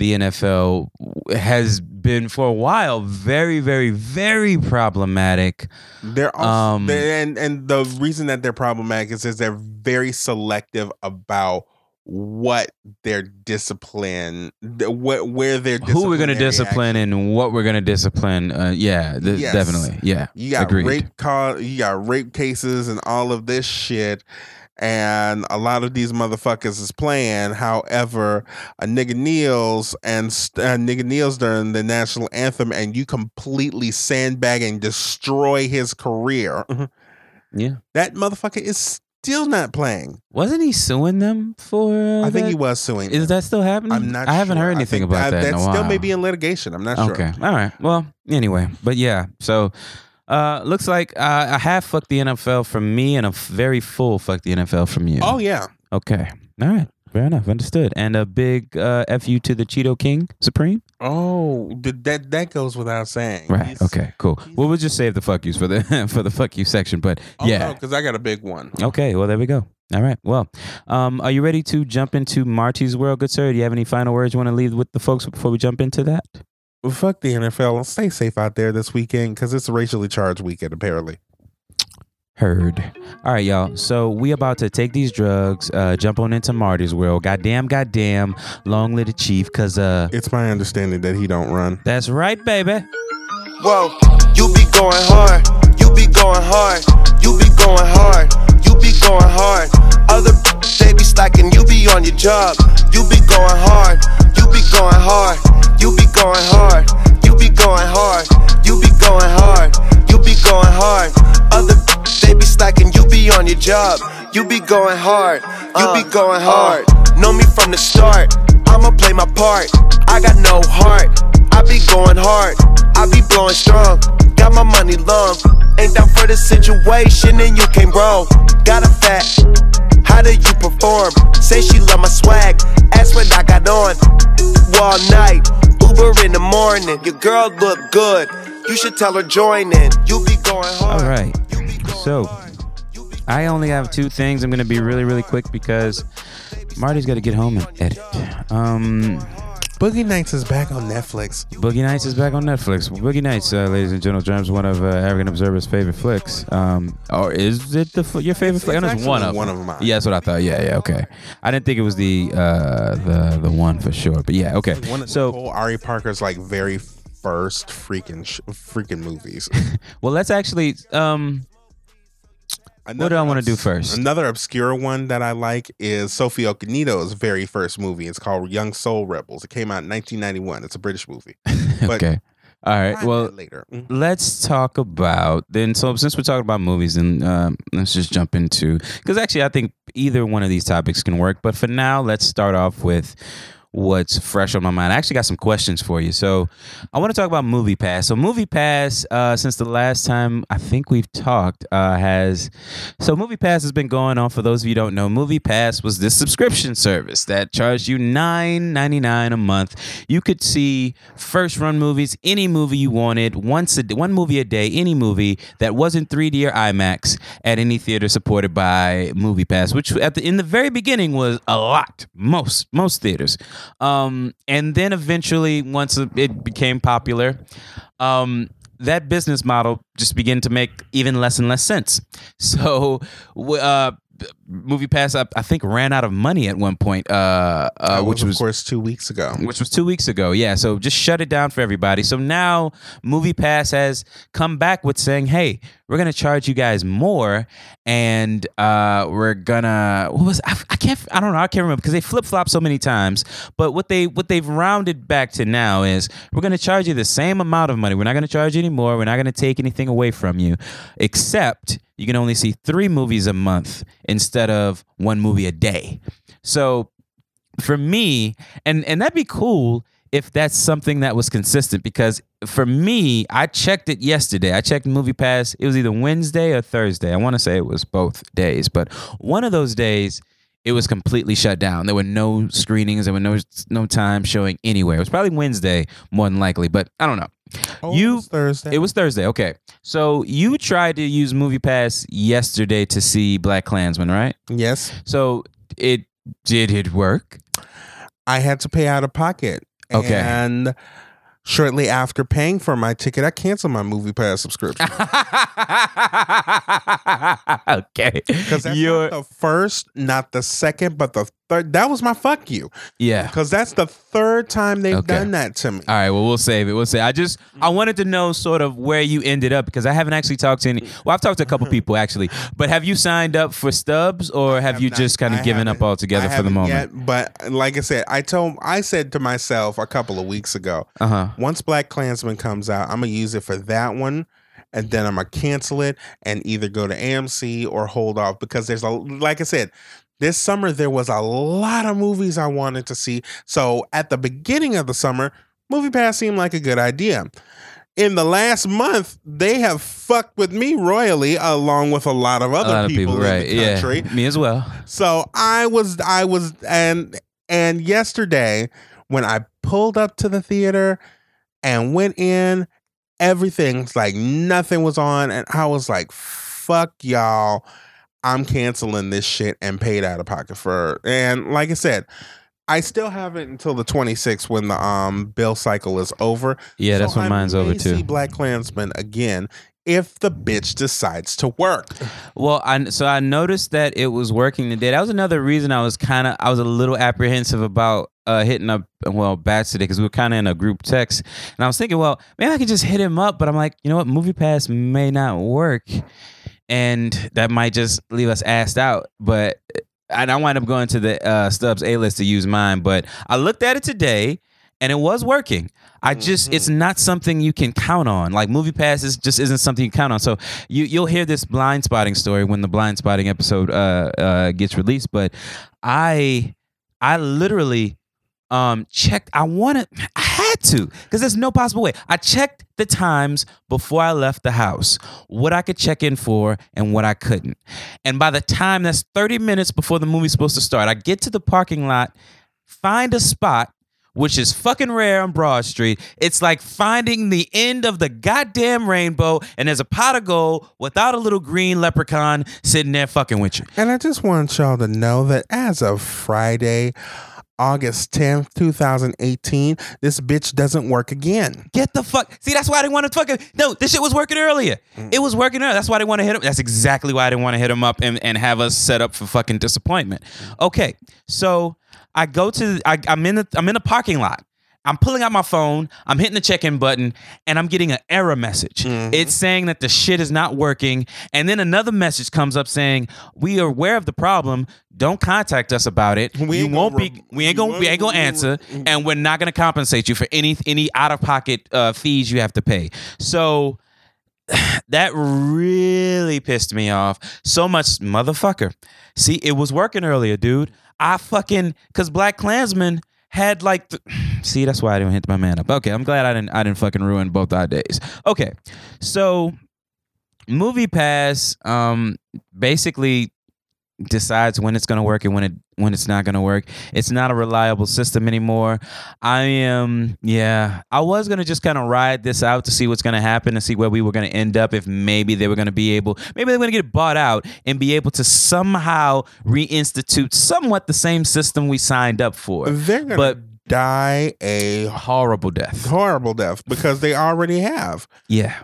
the NFL has been for a while very very very problematic. They're also, Um, they- and and the reason that they're problematic is because they're very selective about what their discipline, what where their Who we're going to discipline action- and what we're going to discipline. Uh, yeah, th- Yes. definitely. Yeah. You got Agreed. rape call, you got rape cases and all of this shit. And a lot of these motherfuckers is playing. However, a nigga kneels and nigga kneels during the national anthem, and you completely sandbag and destroy his career. Yeah. That motherfucker is still not playing. Wasn't he suing them for? Uh, I think that? he was suing. Is them. that still happening? I'm not. I haven't sure. heard anything about that. in That still may be in litigation. I'm not sure. Okay. All right. Well, anyway, but yeah. So, uh, looks like uh, a half fuck the NFL from me and a very full fuck the NFL from you. Oh yeah. Okay. All right. Fair enough. Understood. And a big uh, fu to the Cheeto King Supreme. Oh, that that goes without saying. Right. He's- Okay. Cool. Well, we'll just save the fuck yous for the for the fuck you section. But Oh, yeah. because I got a big one. Okay. Well, there we go. All right. Well, um, are you ready to jump into Marty's world, good sir? Do you have any final words you want to leave with the folks before we jump into that? Well, fuck the NFL. Stay safe out there this weekend because it's a racially charged weekend, apparently. Heard. All right, y'all. So we about to take these drugs, uh, jump on into Marty's world. Goddamn, goddamn, long live the chief, cause uh, It's my understanding that he don't run. that's right, baby. Whoa, you be going hard, you be going hard, you be going hard, you be going hard. Other they be slacking, you be on your job, you be going hard, you be going hard, you be going hard, you be going hard, you be going hard, you be going hard. Other they be slacking, you be on your job, you be going hard, you be uh, going uh. hard. Know me from the start, I'ma play my part. I got no heart, I be going hard, I be blowing strong. Got my money long, ain't down for the situation and you came wrong. Got a fat, how do you perform? Say she love my swag, ask what I got on. All night, Uber in the morning. Your girl look good, you should tell her join in. You be going hard. All right. You be going So, hard. You be I only have two things. I'm gonna be really, really quick because Marty's got to get home and edit. Um, Boogie Nights is back on Netflix. Boogie Nights is back on Netflix. Boogie Nights, uh, ladies and gentlemen, is one of uh, African Observer's favorite flicks. Um, or is it the your favorite It's- flick? I know it's it's one of one them. of mine. Yeah, that's what I thought. Yeah, yeah, okay. I didn't think it was the uh, the the one for sure, but yeah, okay. One of So, Nicole Ari Parker's like very first freaking sh- freaking movies. well, let's actually. Um, What do I wanna do first? Another obscure one that I like is Sophie Okonedo's very first movie. It's called Young Soul Rebels. It came out in 1991. It's a British movie. Okay. All right. Well, later. Mm. let's talk about then. So since we're talking about movies, and um, let's just jump into because actually I think either one of these topics can work. But for now, let's start off with what's fresh on my mind. I actually got some questions for you. So I want to talk about Movie Pass. So Movie Pass, uh, since the last time I think we've talked, uh, has so Movie Pass has been going on. For those of you don't know, Movie Pass was this subscription service that charged you nine ninety nine a month. You could see first run movies, any movie you wanted, once a one movie a day, any movie that wasn't 3D or IMAX at any theater supported by Movie Pass, which at the in the very beginning was a lot, most most theaters. Um, and then eventually, once it became popular, um, that business model just began to make even less and less sense. So, uh, Movie Pass, I, I think, ran out of money at one point, uh, uh, which of was course two weeks ago. which was two weeks ago. Yeah, so just shut it down for everybody. So now Movie Pass has come back with saying, "Hey, we're gonna charge you guys more, and uh, we're gonna what was I, I can't I don't know I can't remember because they flip flop so many times. But what they what they've rounded back to now is we're gonna charge you the same amount of money. We're not gonna charge you anymore. We're not gonna take anything away from you, except you can only see three movies a month instead of one movie a day. So for me, and and that'd be cool if that's something that was consistent because for me, I checked it yesterday. I checked Movie Pass. It was either Wednesday or Thursday. I want to say it was both days, but one of those days it was completely shut down. There were no screenings. There were no no time showing anywhere. It was probably Wednesday more than likely, but I don't know. Oh, you it was Thursday. it was Thursday. Okay, so you tried to use Movie Pass yesterday to see Black Klansman, right? yes. So it did it work? I had to pay out of pocket. Okay. And shortly after paying for my ticket, I canceled my movie pass subscription. okay. Because that's You're, not the first, not the second, but the third. That was my fuck you. yeah. Because that's the third time they've Okay. done that to me. All right. Well, we'll save it. We'll say. I just I wanted to know sort of where you ended up because I haven't actually talked to any. Well, I've talked to a couple people actually, but have you signed up for Stubs or have, have you not- just kind I of given up altogether for the moment? Yet, but like I said, I told I said to myself a couple of weeks ago, Uh huh. once Black Klansman comes out, I'm gonna use it for that one. And then I'm gonna cancel it and either go to AMC or hold off because there's a like I said, this summer there was a lot of movies I wanted to see. So at the beginning of the summer, Movie Pass seemed like a good idea. In the last month, they have fucked with me royally, along with a lot of other lot of people, people, in right? the country. Yeah. Me as well. So I was I was and and yesterday when I pulled up to the theater and went in, everything's like nothing was on and I was like fuck y'all. I'm canceling this shit and paid out of pocket for and like I said, I still have it until the 26th when the um bill cycle is over. Yeah, that's So when I mine's over may See too. Black Klansman again if the bitch decides to work. Well, I so I noticed that it was working today. That was another reason I was kind of I was a little apprehensive about uh, hitting up well Bats today because we were kind of in a group text, and I was thinking, well, maybe I could just hit him up. But I'm like, you know what, Movie Pass may not work, and that might just leave us asked out. But and I wind up going to the uh, Stubs A list to use mine. But I looked at it today, and it was working. I just it's not something you can count on. Like movie passes just isn't something you count on. So you you'll hear this Blindspotting story when the Blindspotting episode uh uh gets released. But I I literally um checked I wanted I had to because there's no possible way. I checked the times before I left the house, what I could check in for and what I couldn't. And by the time that's 30 minutes before the movie's supposed to start, I get to the parking lot, find a spot which is fucking rare on Broad Street. It's like finding the end of the goddamn rainbow, and there's a pot of gold without a little green leprechaun sitting there fucking with you. And I just want y'all to know that as of Friday, August 10th, 2018, this bitch doesn't work again. Get the fuck. See, that's why I didn't want to fucking. No, this shit was working earlier. Mm. It was working earlier. That's why I didn't want to hit him. That's exactly why I didn't want to hit him up and, and have us set up for fucking disappointment. Mm. Okay, so I go to. I, I'm in the. I'm in the parking lot. I'm pulling out my phone. I'm hitting the check-in button, and I'm getting an error message. It's saying that the shit is not working, and then another message comes up saying, "We are aware of the problem. Don't contact us about it. We won't gonna be. re- We ain't gonna. We ain't gonna answer, and we're not gonna compensate you for any any out of pocket uh, fees you have to pay." So that really pissed me off so much, motherfucker. See, it was working earlier, dude. I fucking because Black Klansman had like. See, that's why I didn't hit my man up. Okay, I'm glad I didn't. I didn't fucking ruin both our days. Okay, so Movie Pass, um, basically decides when it's gonna work and when it when it's not gonna work. It's not a reliable system anymore. I am yeah. I was gonna just kind of ride this out to see what's gonna happen and see where we were gonna end up if maybe they were gonna be able maybe they were gonna get bought out and be able to somehow reinstitute somewhat the same system we signed up for. They're going to But die a horrible death. horrible death because they already have. Yeah.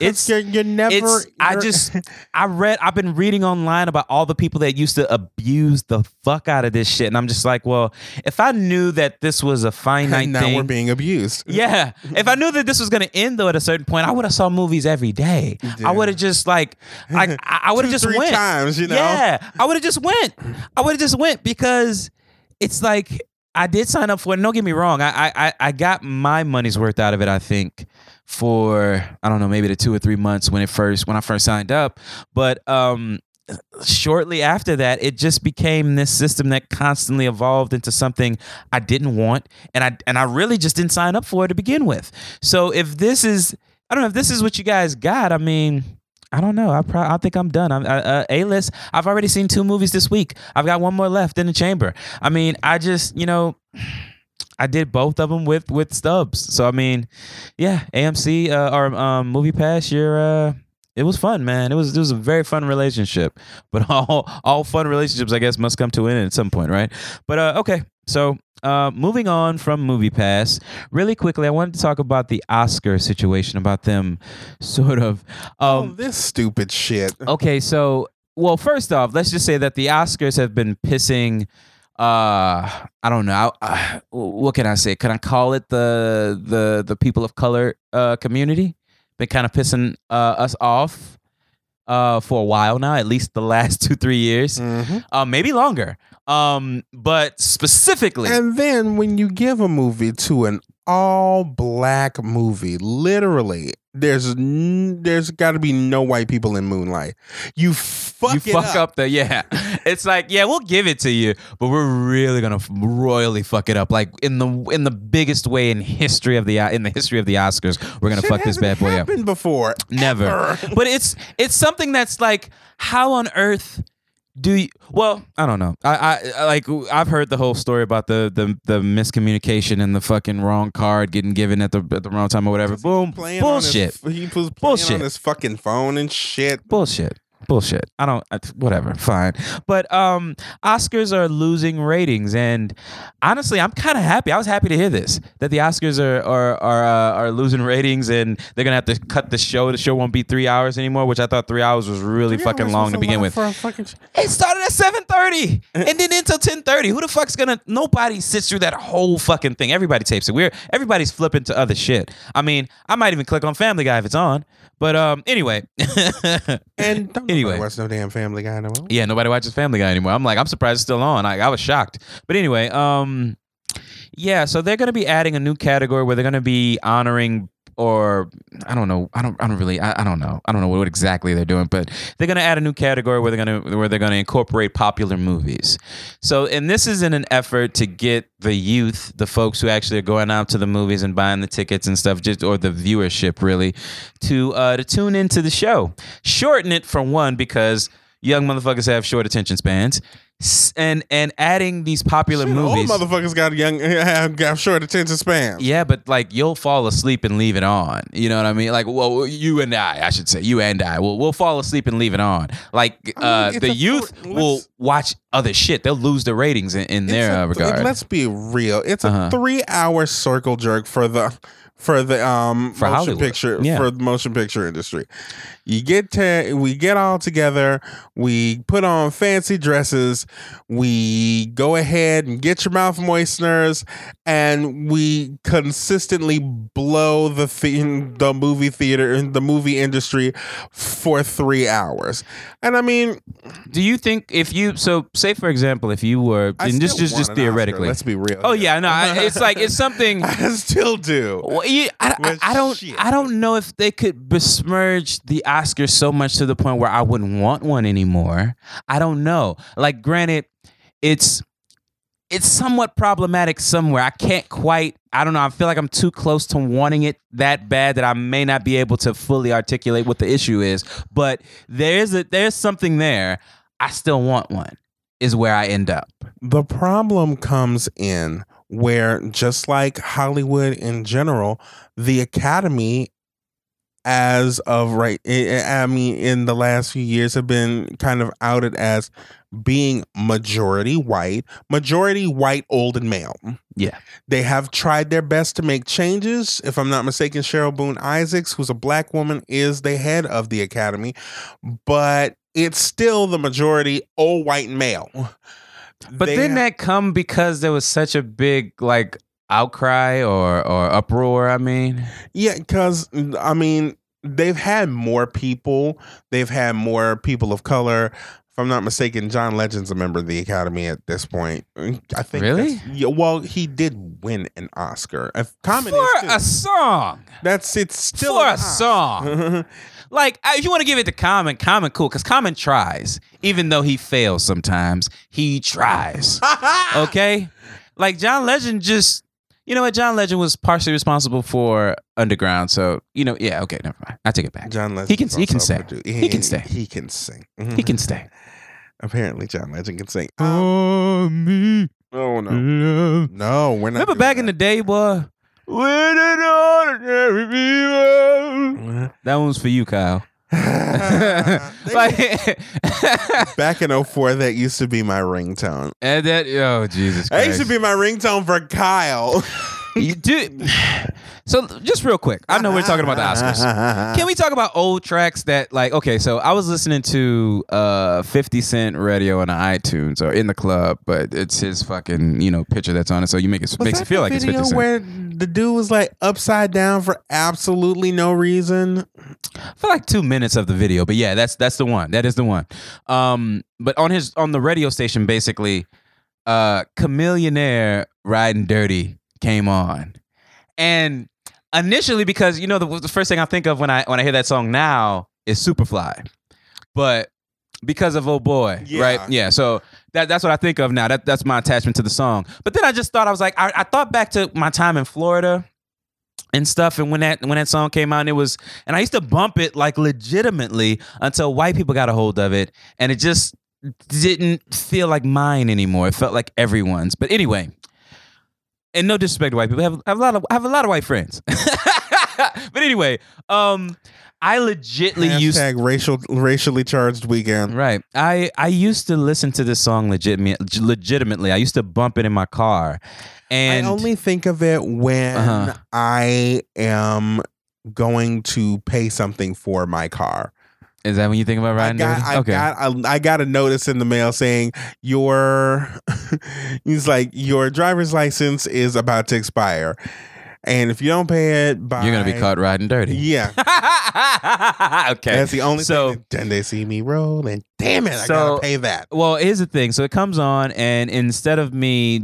It's you're, you're never. it's I you're- just I read I've been reading online about all the people that used to abuse the fuck out of this shit, and I'm just like, well, if I knew that this was a finite and now thing, we're being abused. yeah, if I knew that this was gonna end though at a certain point, I would have saw movies every day. I would have just like like I, I would have just three went times, you know? Yeah, I would have just went. I would have just went because it's like I did sign up for it. Don't get me wrong. I I I- got my money's worth out of it. I think for I don't know maybe the two or three months when it first when I first signed up, but um shortly after that it just became this system that constantly evolved into something I didn't want and I and I really just didn't sign up for it to begin with. So if this is I don't know if this is what you guys got, I mean I don't know. I pro- I think I'm done. I'm uh, A list. I've already seen two movies this week. I've got one more left in the chamber. I mean, I just you know, I did both of them with with stubs. So I mean, yeah, AMC uh, or um, Movie Pass. You're uh, it was fun, man. It was it was a very fun relationship. But all all fun relationships, I guess, must come to an end at some point, right? But uh, okay, so. Uh, moving on from Movie Pass, really quickly, I wanted to talk about the Oscar situation, about them sort of Oh, um, this stupid shit. Okay, so well, first off, let's just say that the Oscars have been pissing. Uh, I don't know. Uh, what can I say? Can I call it the the the people of color uh, community? Been kind of pissing uh, us off uh, for a while now, at least the last two three years, Mhm. uh, maybe longer. Um, but specifically, And then when you give a movie to an all black movie, literally, there's n- there's got to be no white people in Moonlight. You fuck you fuck up. up. the yeah. It's like yeah, we'll give it to you, but we're really gonna royally fuck it up, like in the in the biggest way in history of the uh, in the history of the Oscars. We're gonna Shit fuck this bad boy up. happened before. Never. ever. but it's it's something that's like how on earth do you well i don't know. I, I like i've heard the whole story about the the the miscommunication and the fucking wrong card getting given at the at the wrong time or whatever. Boom. Playing bullshit. his, he was playing Bullshit. on his fucking phone and shit. bullshit bullshit. I don't whatever fine. But um oscars are losing ratings and honestly i'm kind of happy. I was happy to hear this that the oscars are are are, uh, are losing ratings and they're gonna have to cut the show. The show won't be three hours anymore which i thought three hours was really fucking long to begin with. fucking, it started at 7.30 and then until 10.30 who the fuck's gonna nobody sits through that whole fucking thing. Everybody tapes it. We're everybody's flipping to other shit. I mean i might even click on family guy if it's on but um anyway and don't Anyway. watch no damn Family Guy no more. yeah nobody watches family guy anymore i'm like i'm surprised it's still on i, I was shocked but anyway um yeah so they're gonna be adding a new category where they're gonna be honoring or I don't know. I don't. I don't really. I, I don't know. I don't know what exactly they're doing, but they're gonna add a new category where they're gonna where they're gonna incorporate popular movies. So, and this is in an effort to get the youth, the folks who actually are going out to the movies and buying the tickets and stuff, just or the viewership really, to uh, to tune into the show. Shorten it for one because young motherfuckers have short attention spans, and and adding these popular Shit, movies. Old motherfuckers got young, have got short attention spans. Yeah, but like you'll fall asleep and leave it on. You know what I mean? Like, well, you and I, I should say, you and I, will we'll fall asleep and leave it on. Like, I mean, uh, the youth four- will watch other shit. They'll lose the ratings in, in their a- uh, regard. Let's be real. It's Uh-huh. a three-hour circle jerk for the for the um For motion Hollywood. picture Yeah. for the motion picture industry. You get to we get all together. We put on fancy dresses. We go ahead and get your mouth moisteners, and we consistently blow the the, the movie theater in the movie industry for three hours. And I mean, Do you think if you so say for example, if you were I and this is just an Oscar, theoretically, let's be real. oh yeah, no, I, it's like it's something. I still do. Well, you, I, I, I don't. shit. I don't know if they could besmirch the Oscars so much to the point where I wouldn't want one anymore. I don't know. Like, granted, it's it's somewhat problematic somewhere. I can't quite. I don't know. I feel like I'm too close to wanting it that bad that I may not be able to fully articulate what the issue is. But there's a there's something there. I still want one. Is where I end up. The problem comes in where, just like Hollywood in general, the Academy as of right I mean in the last few years have been kind of outed as being majority white, majority white old and male. Yeah. They have tried their best to make changes. If I'm not mistaken, Cheryl Boone Isaacs, who's a black woman, is the head of the academy, but it's still the majority old white and male. But They didn't ha- that come because there was such a big like outcry or or uproar? I mean, Yeah, because I mean, they've had more people. They've had more people of color. If I'm not mistaken, John Legend's a member of the Academy at this point. Mm, I think. Really? Yeah. Well, he did win an Oscar. If Common for a song, That's it's still for a song. Like, I- if you want to give it to Common, Common cool, because Common tries, even though he fails sometimes. He tries. Okay, like John Legend just. You know what? John Legend was partially responsible for Underground, so you know. Yeah, okay, never mind. I take it back. John Legend. He can- he can stay. He can stay. He can sing. He can stay. Apparently, John Legend can sing. Oh um, me, Oh no, no, we're not. Remember back in the day, boy. When an ordinary people. That one's for you, Kyle. like, Back in 04, that used to be my ringtone. and that, oh Jesus That used to be my ringtone for Kyle. You do. So just real quick, I know we're talking about the Oscars. Can we talk about old tracks that like okay, so I was listening to uh 50 Cent radio on the iTunes or in the club, but it's his fucking, you know, picture that's on it. So you make it Was makes it feel like it's 50 video Cent. where the dude was like upside down for absolutely no reason. for like two minutes of the video. But yeah, that's that's the one. That is the one. Um, but on his on the radio station, basically, uh, Chamillionaire riding dirty came on, and initially because you know the, the first thing I think of when I when I hear that song now is Superfly, but because of oh boy, Yeah. right? Yeah, so that that's what I think of now. That that's my attachment to the song. But then I just thought I was like I, I thought back to my time in Florida and stuff and when that when that song came out and it was and I used to bump it like legitimately until white people got a hold of it and it just didn't feel like mine anymore. It felt like everyone's. But anyway, and no disrespect to white people, I have, I have a lot of I have a lot of white friends. but anyway, um I legitly used Hashtag racial, racially charged weekend. Right. I I used to listen to this song legitimate, legitimately. I used to bump it in my car. And I only think of it when Uh-huh. I am going to pay something for my car. Is that when you think about I riding got, dirty? I okay. got, I, I got a notice in the mail saying your, he's like your driver's license is about to expire, and if you don't pay it by, You're gonna be caught riding dirty. Yeah, okay. that's the only So- thing. Then they see me roll, and Damn it, I So- gotta pay that. Well, here's the thing. So it comes on, and instead of me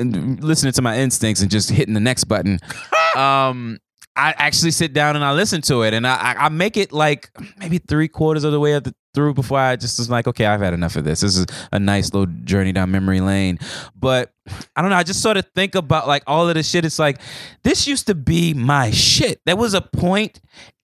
listening to my instincts and just hitting the next button, um, I actually sit down and I listen to it, and I, I- make it like maybe three quarters of the way through before I just was like, okay, I've had enough of this. This is a nice little journey down memory lane. But I don't know. I just sort of think about like all of the shit. It's like this used to be my shit. There was a point,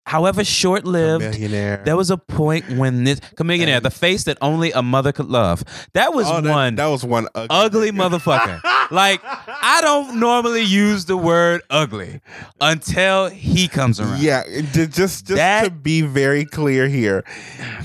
however short lived. Millionaire. There was a point when this Chamillionaire, the face that only a mother could love. That was Oh, that, one That was one ugly, ugly motherfucker. like I don't normally use the word ugly until he comes around. Yeah, just just That- to be very clear here,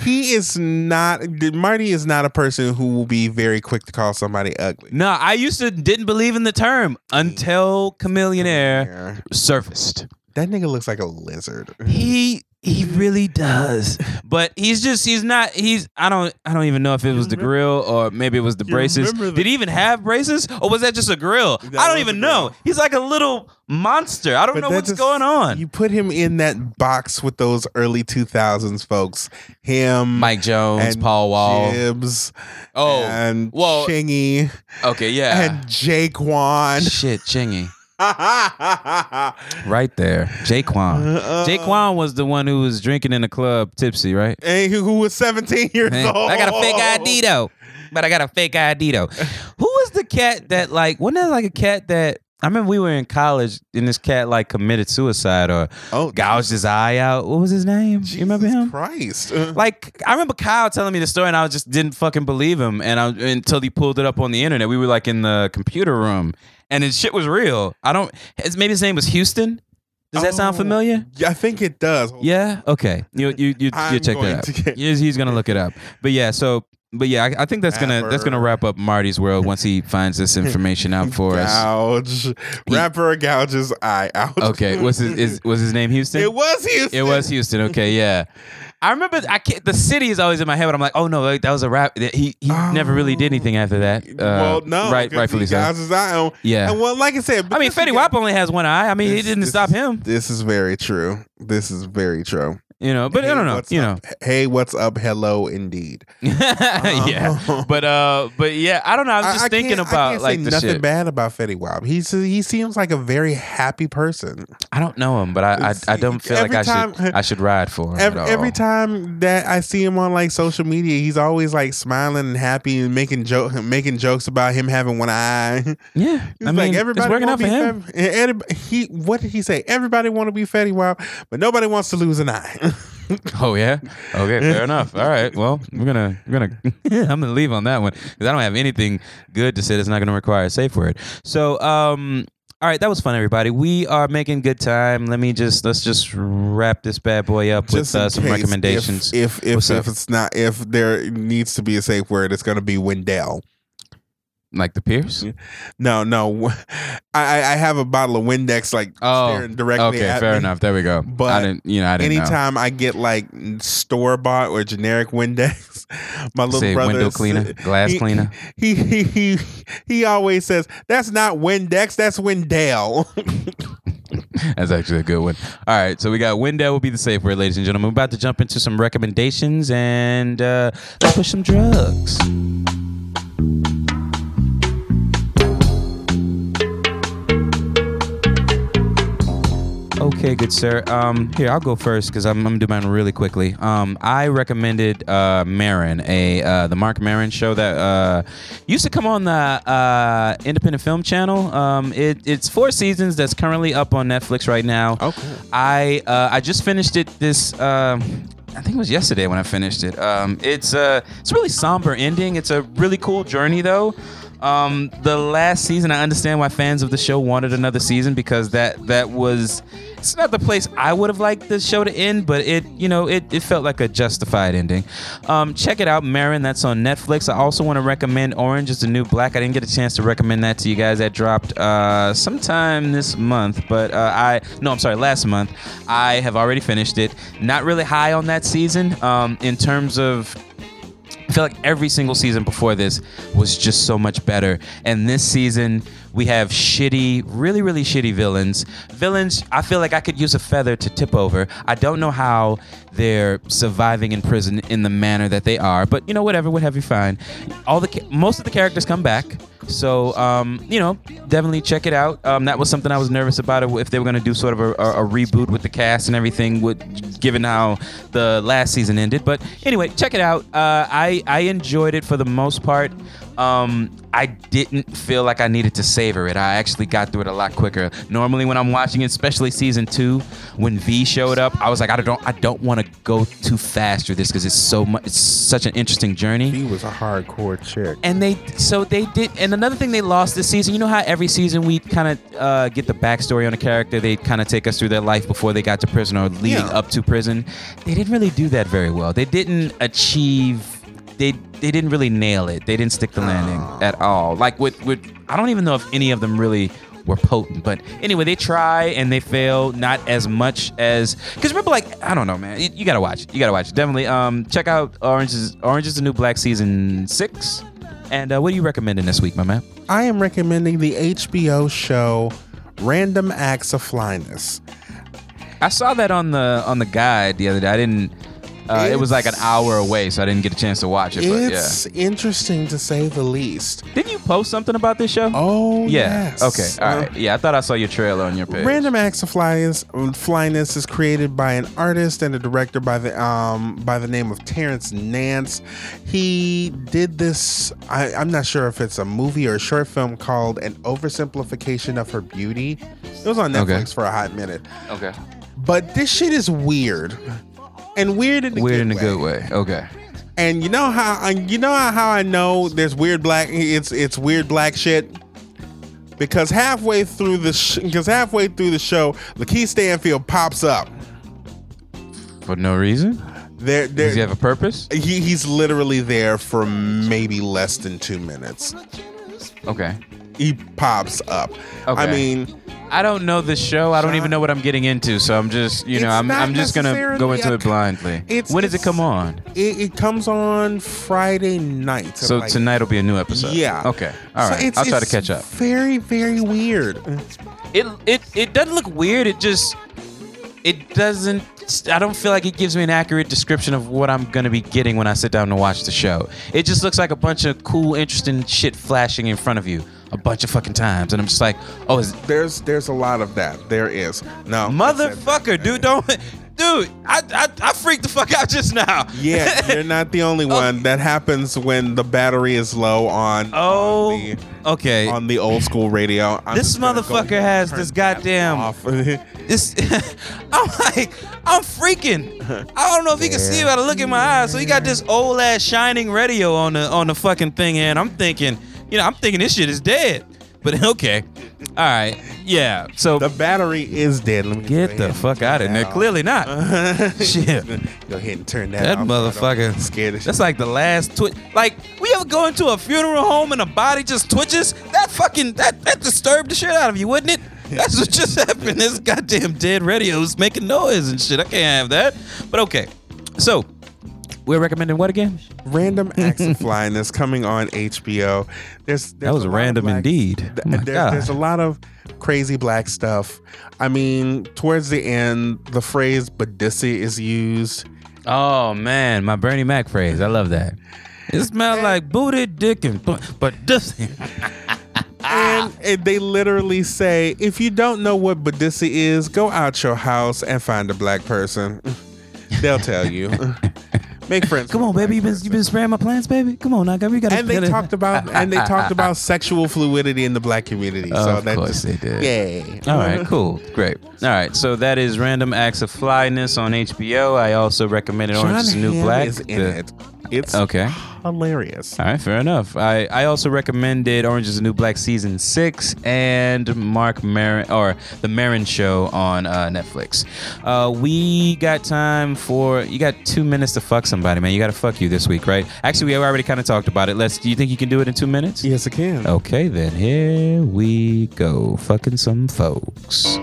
he is not. Marty is not a person who will be very quick to call somebody ugly. No, I used to didn't believe in the term until Chamillionaire surfaced. That nigga looks like a lizard. He he really does. But he's just he's not he's I don't I don't even know if it was the grill or maybe it was the You braces. remember the- Did he even have braces or was that just a grill? That I don't was even know. grill. He's like a little monster. I don't But know that what's just- going on. You put him in that box with those early two thousands folks. Him, Mike Jones, and Paul Wall. Jibbs, Oh, and well- Chingy, okay, yeah. and J-Kwon. Shit, Chingy. Right there. J-Kwon. Uh, J-Kwon was the one who was drinking in the club tipsy, right? and who, who was seventeen years Man, old. I got a fake ID though. But I got a fake ID though. Who was the cat that like wasn't that like a cat that I remember we were in college and this cat like committed suicide or Oh, gouged his eye out. What was his name? you remember him? Christ. Like I remember Kyle telling me the story and I just didn't fucking believe him and I until he pulled it up on the internet. We were like in the computer room and his shit was real. I don't. His, maybe his name was Houston. Does that sound Oh, familiar? Yeah, I think it does. Yeah. Okay. You you you, you check that out. get- He's, he's gonna look it up. But yeah. So. But yeah, I, I think that's gonna that's gonna wrap up Marty's world once he finds this information out for us. Gouge. Rapper gouges eye out. Okay. What's his is was his name Houston? It was Houston. It was Houston. Okay, yeah. I remember I can't, the city is always in my head, but I'm like, oh no, like, that was a rap. He he never really did anything after that. Uh, well, no, right, rightfully he so. gouges his eye out. Yeah. And well, like I said, I mean, Fetty Wap only has one eye. I mean, it didn't stop him, This is very true. This is very true. You know. But I don't know, you know. Hey, what's up? Hello, indeed. yeah, but uh, but yeah, I don't know. i'm just I thinking I about can't like nothing shit. bad about Fetty Wap. He's he seems like a very happy person. I don't know him, but I I, I don't feel like Every I should I should ride for him. Every, every time that I see him on like social media, he's always like smiling and happy and making joke making jokes about him having one eye. Yeah, He's I mean, like everybody working out for him. And he what did he say? Everybody want to be Fetty Wap, but nobody wants to lose an eye. Oh yeah. Okay. Fair enough. All right. Well, we're gonna we're gonna I'm gonna leave on that one because I don't have anything good to say that's not gonna require a safe word. So um. All right, that was fun, everybody. We are making good time. Let me just let's just wrap this bad boy up with Just in uh, some case, recommendations. If if if, if it's not if there needs to be a safe word, it's going to be Wendell. Like the Pierce. No, no, I I- have a bottle of Windex like Oh, staring directly Okay, at fair me. enough. There we go. But I didn't, you know, I didn't know. Anytime I get like store bought or generic Windex, my little Say brother window cleaner, glass he- cleaner. He, he he he always says that's not Windex, that's Wendell. That's actually a good one. All right, so we got Wendell will be the safe word, ladies and gentlemen. We're about to jump into some recommendations and uh, let's push some drugs. Okay, good sir. Um, here I'll go first because I'm, I'm gonna do mine really quickly. Um, I recommended uh, Maron, a uh, the Mark Maron show that uh, used to come on the uh, Independent Film Channel. Um, it, it's four seasons. That's currently up on Netflix right now. Oh, cool. I uh, I just finished it this. um I think it was yesterday when I finished it. Um, it's uh, it's a really somber ending. It's a really cool journey though. Um, the last season, I understand why fans of the show wanted another season because that that was it's not the place I would have liked the show to end, but it you know it, it felt like a justified ending. Um, check it out, Maron. That's on Netflix. I also want to recommend Orange is the New Black. I didn't get a chance to recommend that to you guys. That dropped uh, sometime this month, but uh, I no, I'm sorry, last month. I have already finished it. Not really high on that season um, in terms of I feel like every single season before this was just so much better. And this season, we have shitty, really, really shitty villains. Villains, I feel like I could use a feather to tip over. I don't know how they're surviving in prison in the manner that they are, but you know, whatever, whatever you find. All the most of the characters come back. So, um, you know, definitely check it out. Um, that was something I was nervous about if they were going to do sort of a, a, a reboot with the cast and everything, with, given how the last season ended. But anyway, check it out. Uh, I I enjoyed it for the most part. Um, I didn't feel like I needed to savor it. I actually got through it a lot quicker. Normally, when I'm watching it, especially season two, when V showed up, I was like, I don't, I don't want to go too fast through this because it's so much, it's such an interesting journey He was a hardcore chick. and they so they did and another thing they lost this season you know how every season we kind of uh, get the backstory on a character they kind of take us through their life before they got to prison or leading Yeah. up to prison they didn't really do that very well they didn't achieve they they didn't really nail it. They didn't stick the landing at all. Like with with i don't even know if any of them really were potent but anyway they try and they fail not as much as because remember like i don't know man you, you gotta watch you gotta watch definitely. Um check out orange is orange is the new black season six and uh, what are you recommending this week my man? I am recommending the HBO show Random Acts of Flyness. i saw that on the on the guide the other day. I didn't uh, it was like an hour away so i didn't get a chance to watch it but yeah It's interesting to say the least. didn't you post something about this show Oh, yeah yes. okay all right yeah i thought i saw your trailer on your page Random Acts of Flyness, Flyness is created by an artist and a director by the um by the name of Terrence Nance. He did this. I, I'm not sure if it's a movie or a short film called "An Oversimplification of Her Beauty." It was on Netflix Okay. for a hot minute. okay But this shit is weird, and weird in a weird good in a way. good way okay And you know how uh, you know how I know there's weird black it's it's weird black shit because halfway through the sh- because halfway through the show, LaKeith Stanfield pops up. For no reason? There, there Does he have a purpose? he, he's literally there for maybe less than two minutes. Okay. He pops up. Okay. I mean, I don't know this show. I don't even know what I'm getting into, so I'm just, you know, I'm, I'm just gonna go into a- it blindly. it's- when does it it's- come on? it, it comes on Friday night. So like- tonight will be a new episode. Yeah. Okay. All So right. it's- I'll try to it's catch up. Very, very weird. It it it doesn't look weird. It just it doesn't. I don't feel like it gives me an accurate description of what I'm gonna be getting when I sit down to watch the show. It just looks like a bunch of cool, interesting shit flashing in front of you a bunch of fucking times, and I'm just like, oh, is There's there's a lot of that. There is. No. motherfucker, dude, don't. Dude, I, I I freaked the fuck out just now. Yeah, you're not the only oh. one. That happens when the battery is low on Oh, on the, okay. on the old school radio. I'm This gonna go motherfucker has this goddamn-. This, I'm like, I'm freaking. I don't know if you can see it by the look in my eyes. So he got this old ass shining radio on the on the fucking thing, and I'm thinking, you know, I'm thinking this shit is dead. But okay, all right, yeah. So the battery is dead. Let me get the fuck out of there. Clearly not. Shit. Go ahead and turn that. That off. Motherfucker. Scared of That's shit. like the last twitch. Like, we ever go into a funeral home and a body just twitches? That fucking that that disturbed the shit out of you, wouldn't it? That's what just happened. This goddamn dead radio's making noise and shit. I can't have that. But okay. So, we're recommending what again? Random Acts of Flyness coming on HBO. There's, there's That was a lot of random black- indeed. th- Oh my there's, a lot of crazy black stuff. I mean, towards the end, the phrase "badissi" is used. Oh man, my Bernie Mac phrase. I love that. It smells like booty, dick, and bu- but this. And, and they literally say, if you don't know what badissi is, go out your house and find a black person. They'll tell you. Make friends. Come on, baby. You've been you been spraying my plants, baby. Come on, now, we got. To get And they talked about and they talked about sexual fluidity in the black community. so Of that course just, they did. Yay! All right, cool, great. All right, so that is Random Acts of Flyness on HBO. I also recommended John Orange is the New Hamm Black. is in The- it. It's Okay. hilarious. All right, fair enough. I, I also recommended Orange is the New Black season six and Mark Maron or the Maron Show on uh, Netflix. Uh, we got time for you got two minutes to fuck somebody, man. You got to fuck you this week, right? Actually, we already kind of talked about it. Let's. Do you think you can do it in two minutes? Yes, I can. Okay, then here we go. Fucking some folks.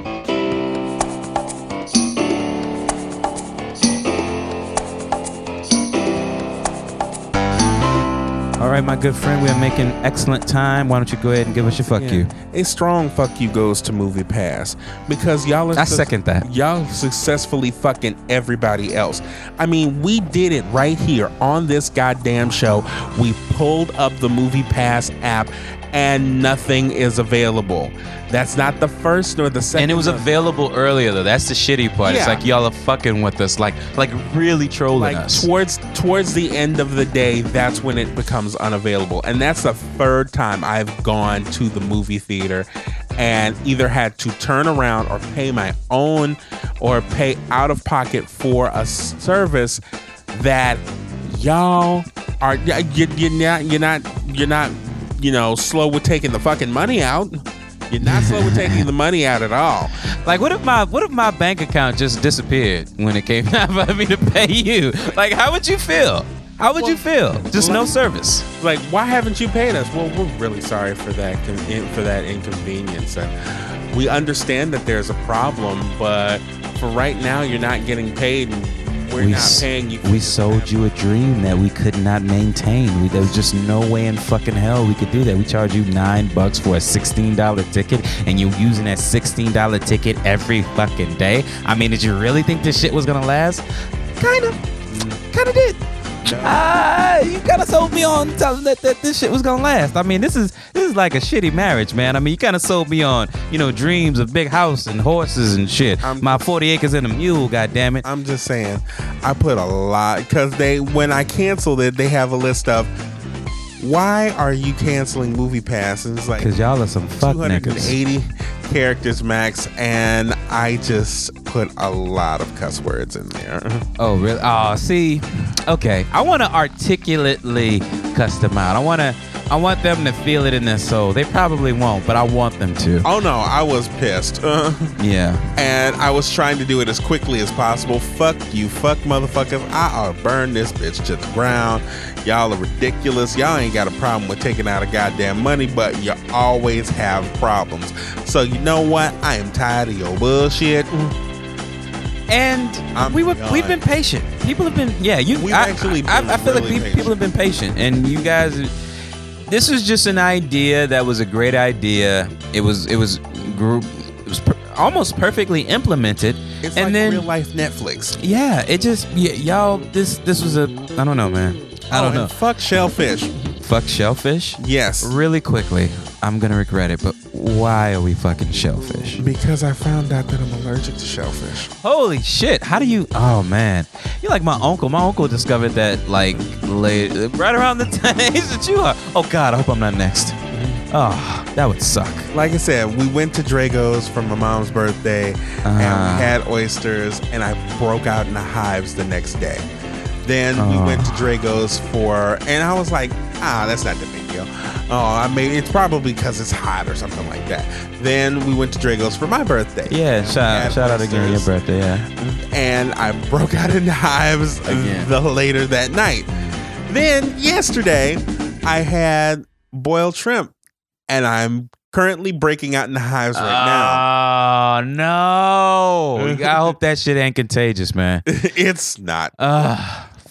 Right, my good friend, we are making excellent time. Why don't you go ahead and give us your fuck you? A strong fuck you goes to Movie Pass because y'all are I second that. Y'all successfully fucking everybody else. I mean, we did it right here on this goddamn show. We pulled up the Movie Pass app and nothing is available. That's not the first nor the second. And it was available earlier though. That's the shitty part. It's like y'all are fucking with us, like like really trolling like us. towards towards the end of the day that's when it becomes unavailable and that's the third time i've gone to the movie theater and either had to turn around or pay my own or pay out of pocket for a service that y'all are y- you, you're not you're not you're not you know slow with taking the fucking money out you're not slow with taking the money out at all Like, what if my what if my bank account just disappeared when it came time for me to pay you? Like, how would you feel? How would you feel? Just no service. like why haven't you paid us well we're really sorry for that con- for that inconvenience and we understand that there's a problem but for right now you're not getting paid and we're not paying you we sold you a dream that we could not maintain. We, there was just no way in fucking hell we could do that. We charge you nine bucks for a sixteen dollar ticket, and you're using that sixteen dollar ticket every fucking day. I mean, did you really think this shit was gonna last? Kind of, mm. kind of did. Ah, you kind of sold me on telling that, that this shit was gonna last. I mean, this is this is like a shitty marriage, man. I mean, you kind of sold me on you know dreams of big house and horses and shit. I'm- My forty acres and a mule, goddamn it. i'm just saying i put a lot because they when i canceled it they have a list of why are you canceling movie pass and it's like Cause y'all are some fuck niggas. 280 characters max and i just put a lot of cuss words in there Oh, really? Oh, see, okay. I want to articulately cuss them out. I want to, I I want them to feel it in their soul. They probably won't, but I want them to. Oh no, I was pissed. Uh, Yeah. and I was trying to do it as quickly as possible. Fuck you, fuck motherfuckers. I'll burn this bitch to the ground. Y'all are ridiculous. Y'all ain't got a problem with taking out a goddamn money, but you always have problems. So you know what? I am tired of your bullshit. And I'm we were done. we've been patient. People have been yeah. You We've I, actually I, been I feel like really pe- people have been patient, and you guys. This was just an idea that was a great idea. It was it was group. It was per- almost perfectly implemented, It's and like then real life Netflix. yeah, it just y- y'all. This this was a I don't know, man. I Oh, don't and know. Fuck shellfish. Fuck shellfish. Yes. Really quickly, I'm gonna regret it, but why are we fucking shellfish? Because I found out that I'm allergic to shellfish. Holy shit! How do you? Oh man, you're like my uncle. My uncle discovered that like late, right around the time that you are. Oh God, I hope I'm not next. Oh, that would suck. Like I said, we went to Drago's for my mom's birthday and Ah. we had oysters, and I broke out in the hives the next day. Then we Oh. went to Drago's for, and I was like, ah, that's not the big Oh, I mean, it's probably because it's hot or something like that. Then we went to Drago's for my birthday. Yeah, And shout shout out again your birthday. Yeah. And I broke out in hives Again. the later that night. Then yesterday, I had boiled shrimp, and I'm currently breaking out in hives right now. Oh no! I hope that shit ain't contagious, man. it's not.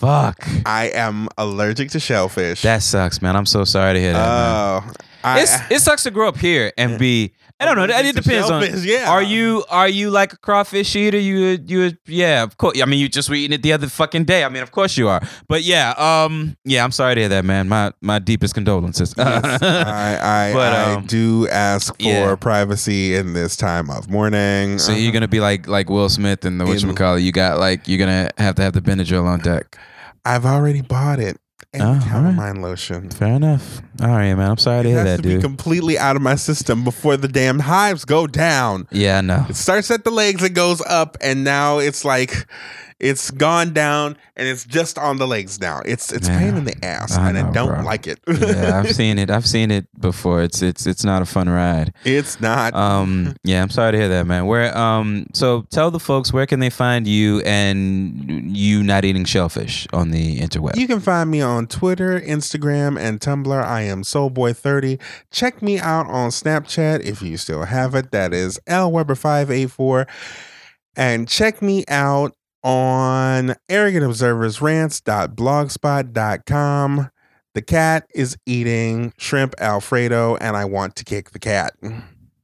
Fuck. I am allergic to shellfish. That sucks, man. I'm so sorry to hear that. man. Oh, I, it's, it sucks to grow up here and be. I don't know. It depends on. shellfish, yeah. Are you are you like a crawfish eater? You you yeah. Of course. I mean, you just were eating it the other fucking day. I mean, of course you are. But yeah. Um. Yeah. I'm sorry to hear that, man. My my deepest condolences. Yes, I, I, But, I um, do ask for yeah. privacy in this time of mourning. so you're gonna be like like Will Smith and the whatchamacallit. You got like you're gonna have to have the Benadryl on deck. I've already bought it. And Oh, the all right. calamine lotion. Fair enough. All right, man. I'm sorry to It hear has that, to be dude. completely out of my system before the damn hives go down. yeah, no. It starts at the legs, it goes up, and now it's like it's gone down and it's just on the legs now. It's it's Yeah. pain in the ass, I and I don't bro. like it. yeah, I've seen it. I've seen it before. It's it's it's not a fun ride. it's not. Um, yeah, I'm sorry to hear that, man. Where um, so tell the folks where can they find you and you not eating shellfish on the interweb. You can find me on Twitter, Instagram, and Tumblr. I am Soulboy30. Check me out on Snapchat if you still have it. That is lweber584. And check me out on arrogantobserversrants.blogspot.com. The cat is eating shrimp Alfredo, and I want to kick the cat.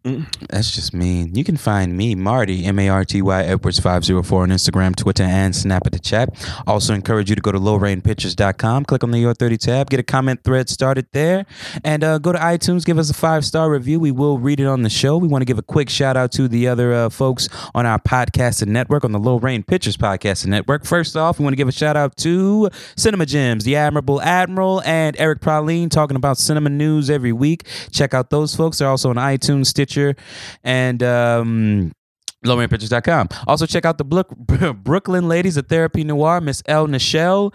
That's just mean. You can find me, Marty, M A R T Y Edwards 504 on Instagram, Twitter, and Snap at the chat. Also encourage you to go to lowrainpictures.com, click on the Your 30 tab, get a comment thread started there, and uh, go to iTunes, give us a five star review. We will read it on the show. We want to give a quick shout out to the other uh, folks on our podcasting network, on the Low Rain Pictures podcasting network. First off, we want to give a shout out to Cinema Gems, the Admirable Admiral, and Eric Praline talking about cinema news every week. Check out those folks. They're also on iTunes, Stitcher, and um, lowrainpictures.com. Also, check out the Brook- Brooklyn Ladies of Therapy Noir, Miss L. Nichelle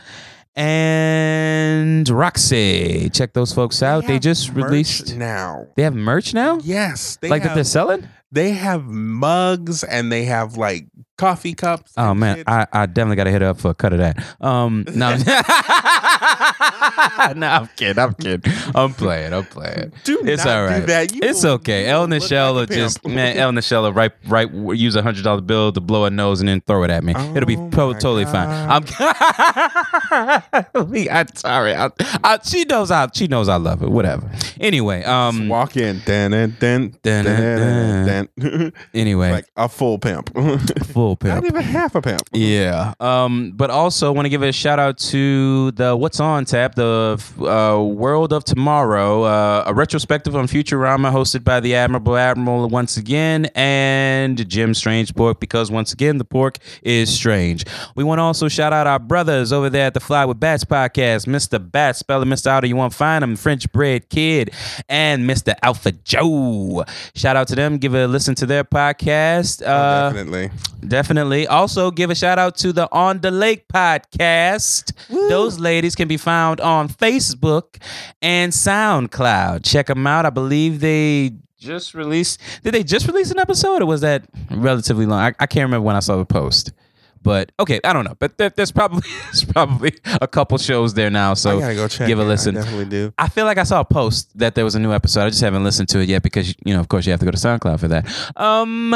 and Roxy. Check those folks out. They, have just released. now. They have merch now? Yes, they like that they're selling? They have mugs and they have like coffee cups. Oh man, shit. I, I definitely got to hit her up for a cut of that. Um, no, no, I'm kidding. I'm kidding. I'm playing. I'm playing. Do it's not all do that. You it's okay. L. Nichelle like just man. L. Nichelle right right use a hundred dollar bill to blow a nose and then throw it at me. It'll be Oh pro- totally fine. I'm. I'm sorry. I, I, she knows I. She knows I love it. Whatever. Anyway. Um. walk in, dun dun dun Dun, dun Anyway. like a full pimp, full pimp. not even half a pimp. Yeah. Um, but also want to give a shout out to the What's On Tap, the uh, World of Tomorrow, uh, a retrospective on Futurama hosted by the Admirable Admiral once again, and Jim Strange Pork because once again the pork is strange. We want to also shout out our brothers over there at the Fly with Bats podcast, Mr. Bat, spelling Mr. Outer, you won't find him, French Bread Kid, and Mr. Alpha Joe. Shout out to them. Give a to listen to their podcast. Oh, Uh, definitely. Definitely. Also, give a shout out to the On the Lake podcast. Those ladies can be found on Facebook and SoundCloud. Check them out. I believe they just released. Did they just release an episode, or was that relatively long? I, I can't remember when I saw the post. But okay, I don't know. But there, there's probably there's probably a couple shows there now. So I gotta go check. give a it. listen. I definitely do. I feel like I saw a post that there was a new episode. I just haven't listened to it yet because you know, of course, you have to go to SoundCloud for that. Um,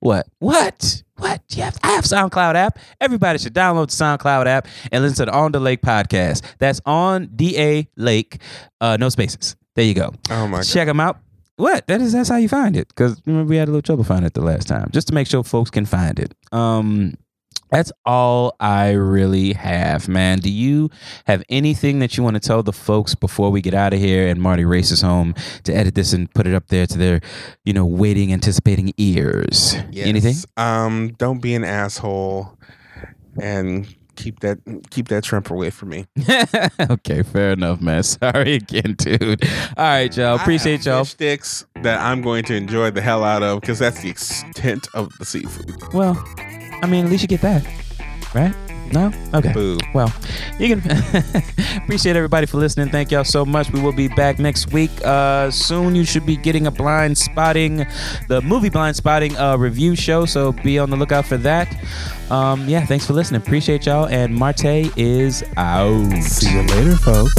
what? What? What? You have, I have SoundCloud app. Everybody should download the SoundCloud app and listen to the On the Lake podcast. That's on D A Lake, uh, no spaces. There you go. Oh my god. Check them out. What? That is that's how you find it. Because remember we had a little trouble finding it the last time. Just to make sure folks can find it. Um, that's all I really have, man. Do you have anything that you want to tell the folks before we get out of here and Marty races home to edit this and put it up there to their, you know, waiting, anticipating ears? Anything? Um, don't be an asshole, and keep that keep that shrimp away from me. okay, fair enough, man. Sorry again, dude. All right, y'all. Appreciate I have y'all. sticks that I'm going to enjoy the hell out of because that's the extent of the seafood. Well, I mean, at least you get that, right? No? Okay. Boo. Well, you can appreciate everybody for listening. Thank y'all so much. We will be back next week. Uh, soon you should be getting a Blindspotting, the movie Blindspotting uh, review show. So be on the lookout for that. Um, yeah, thanks for listening. Appreciate y'all. And Marty is out. See you later, folks.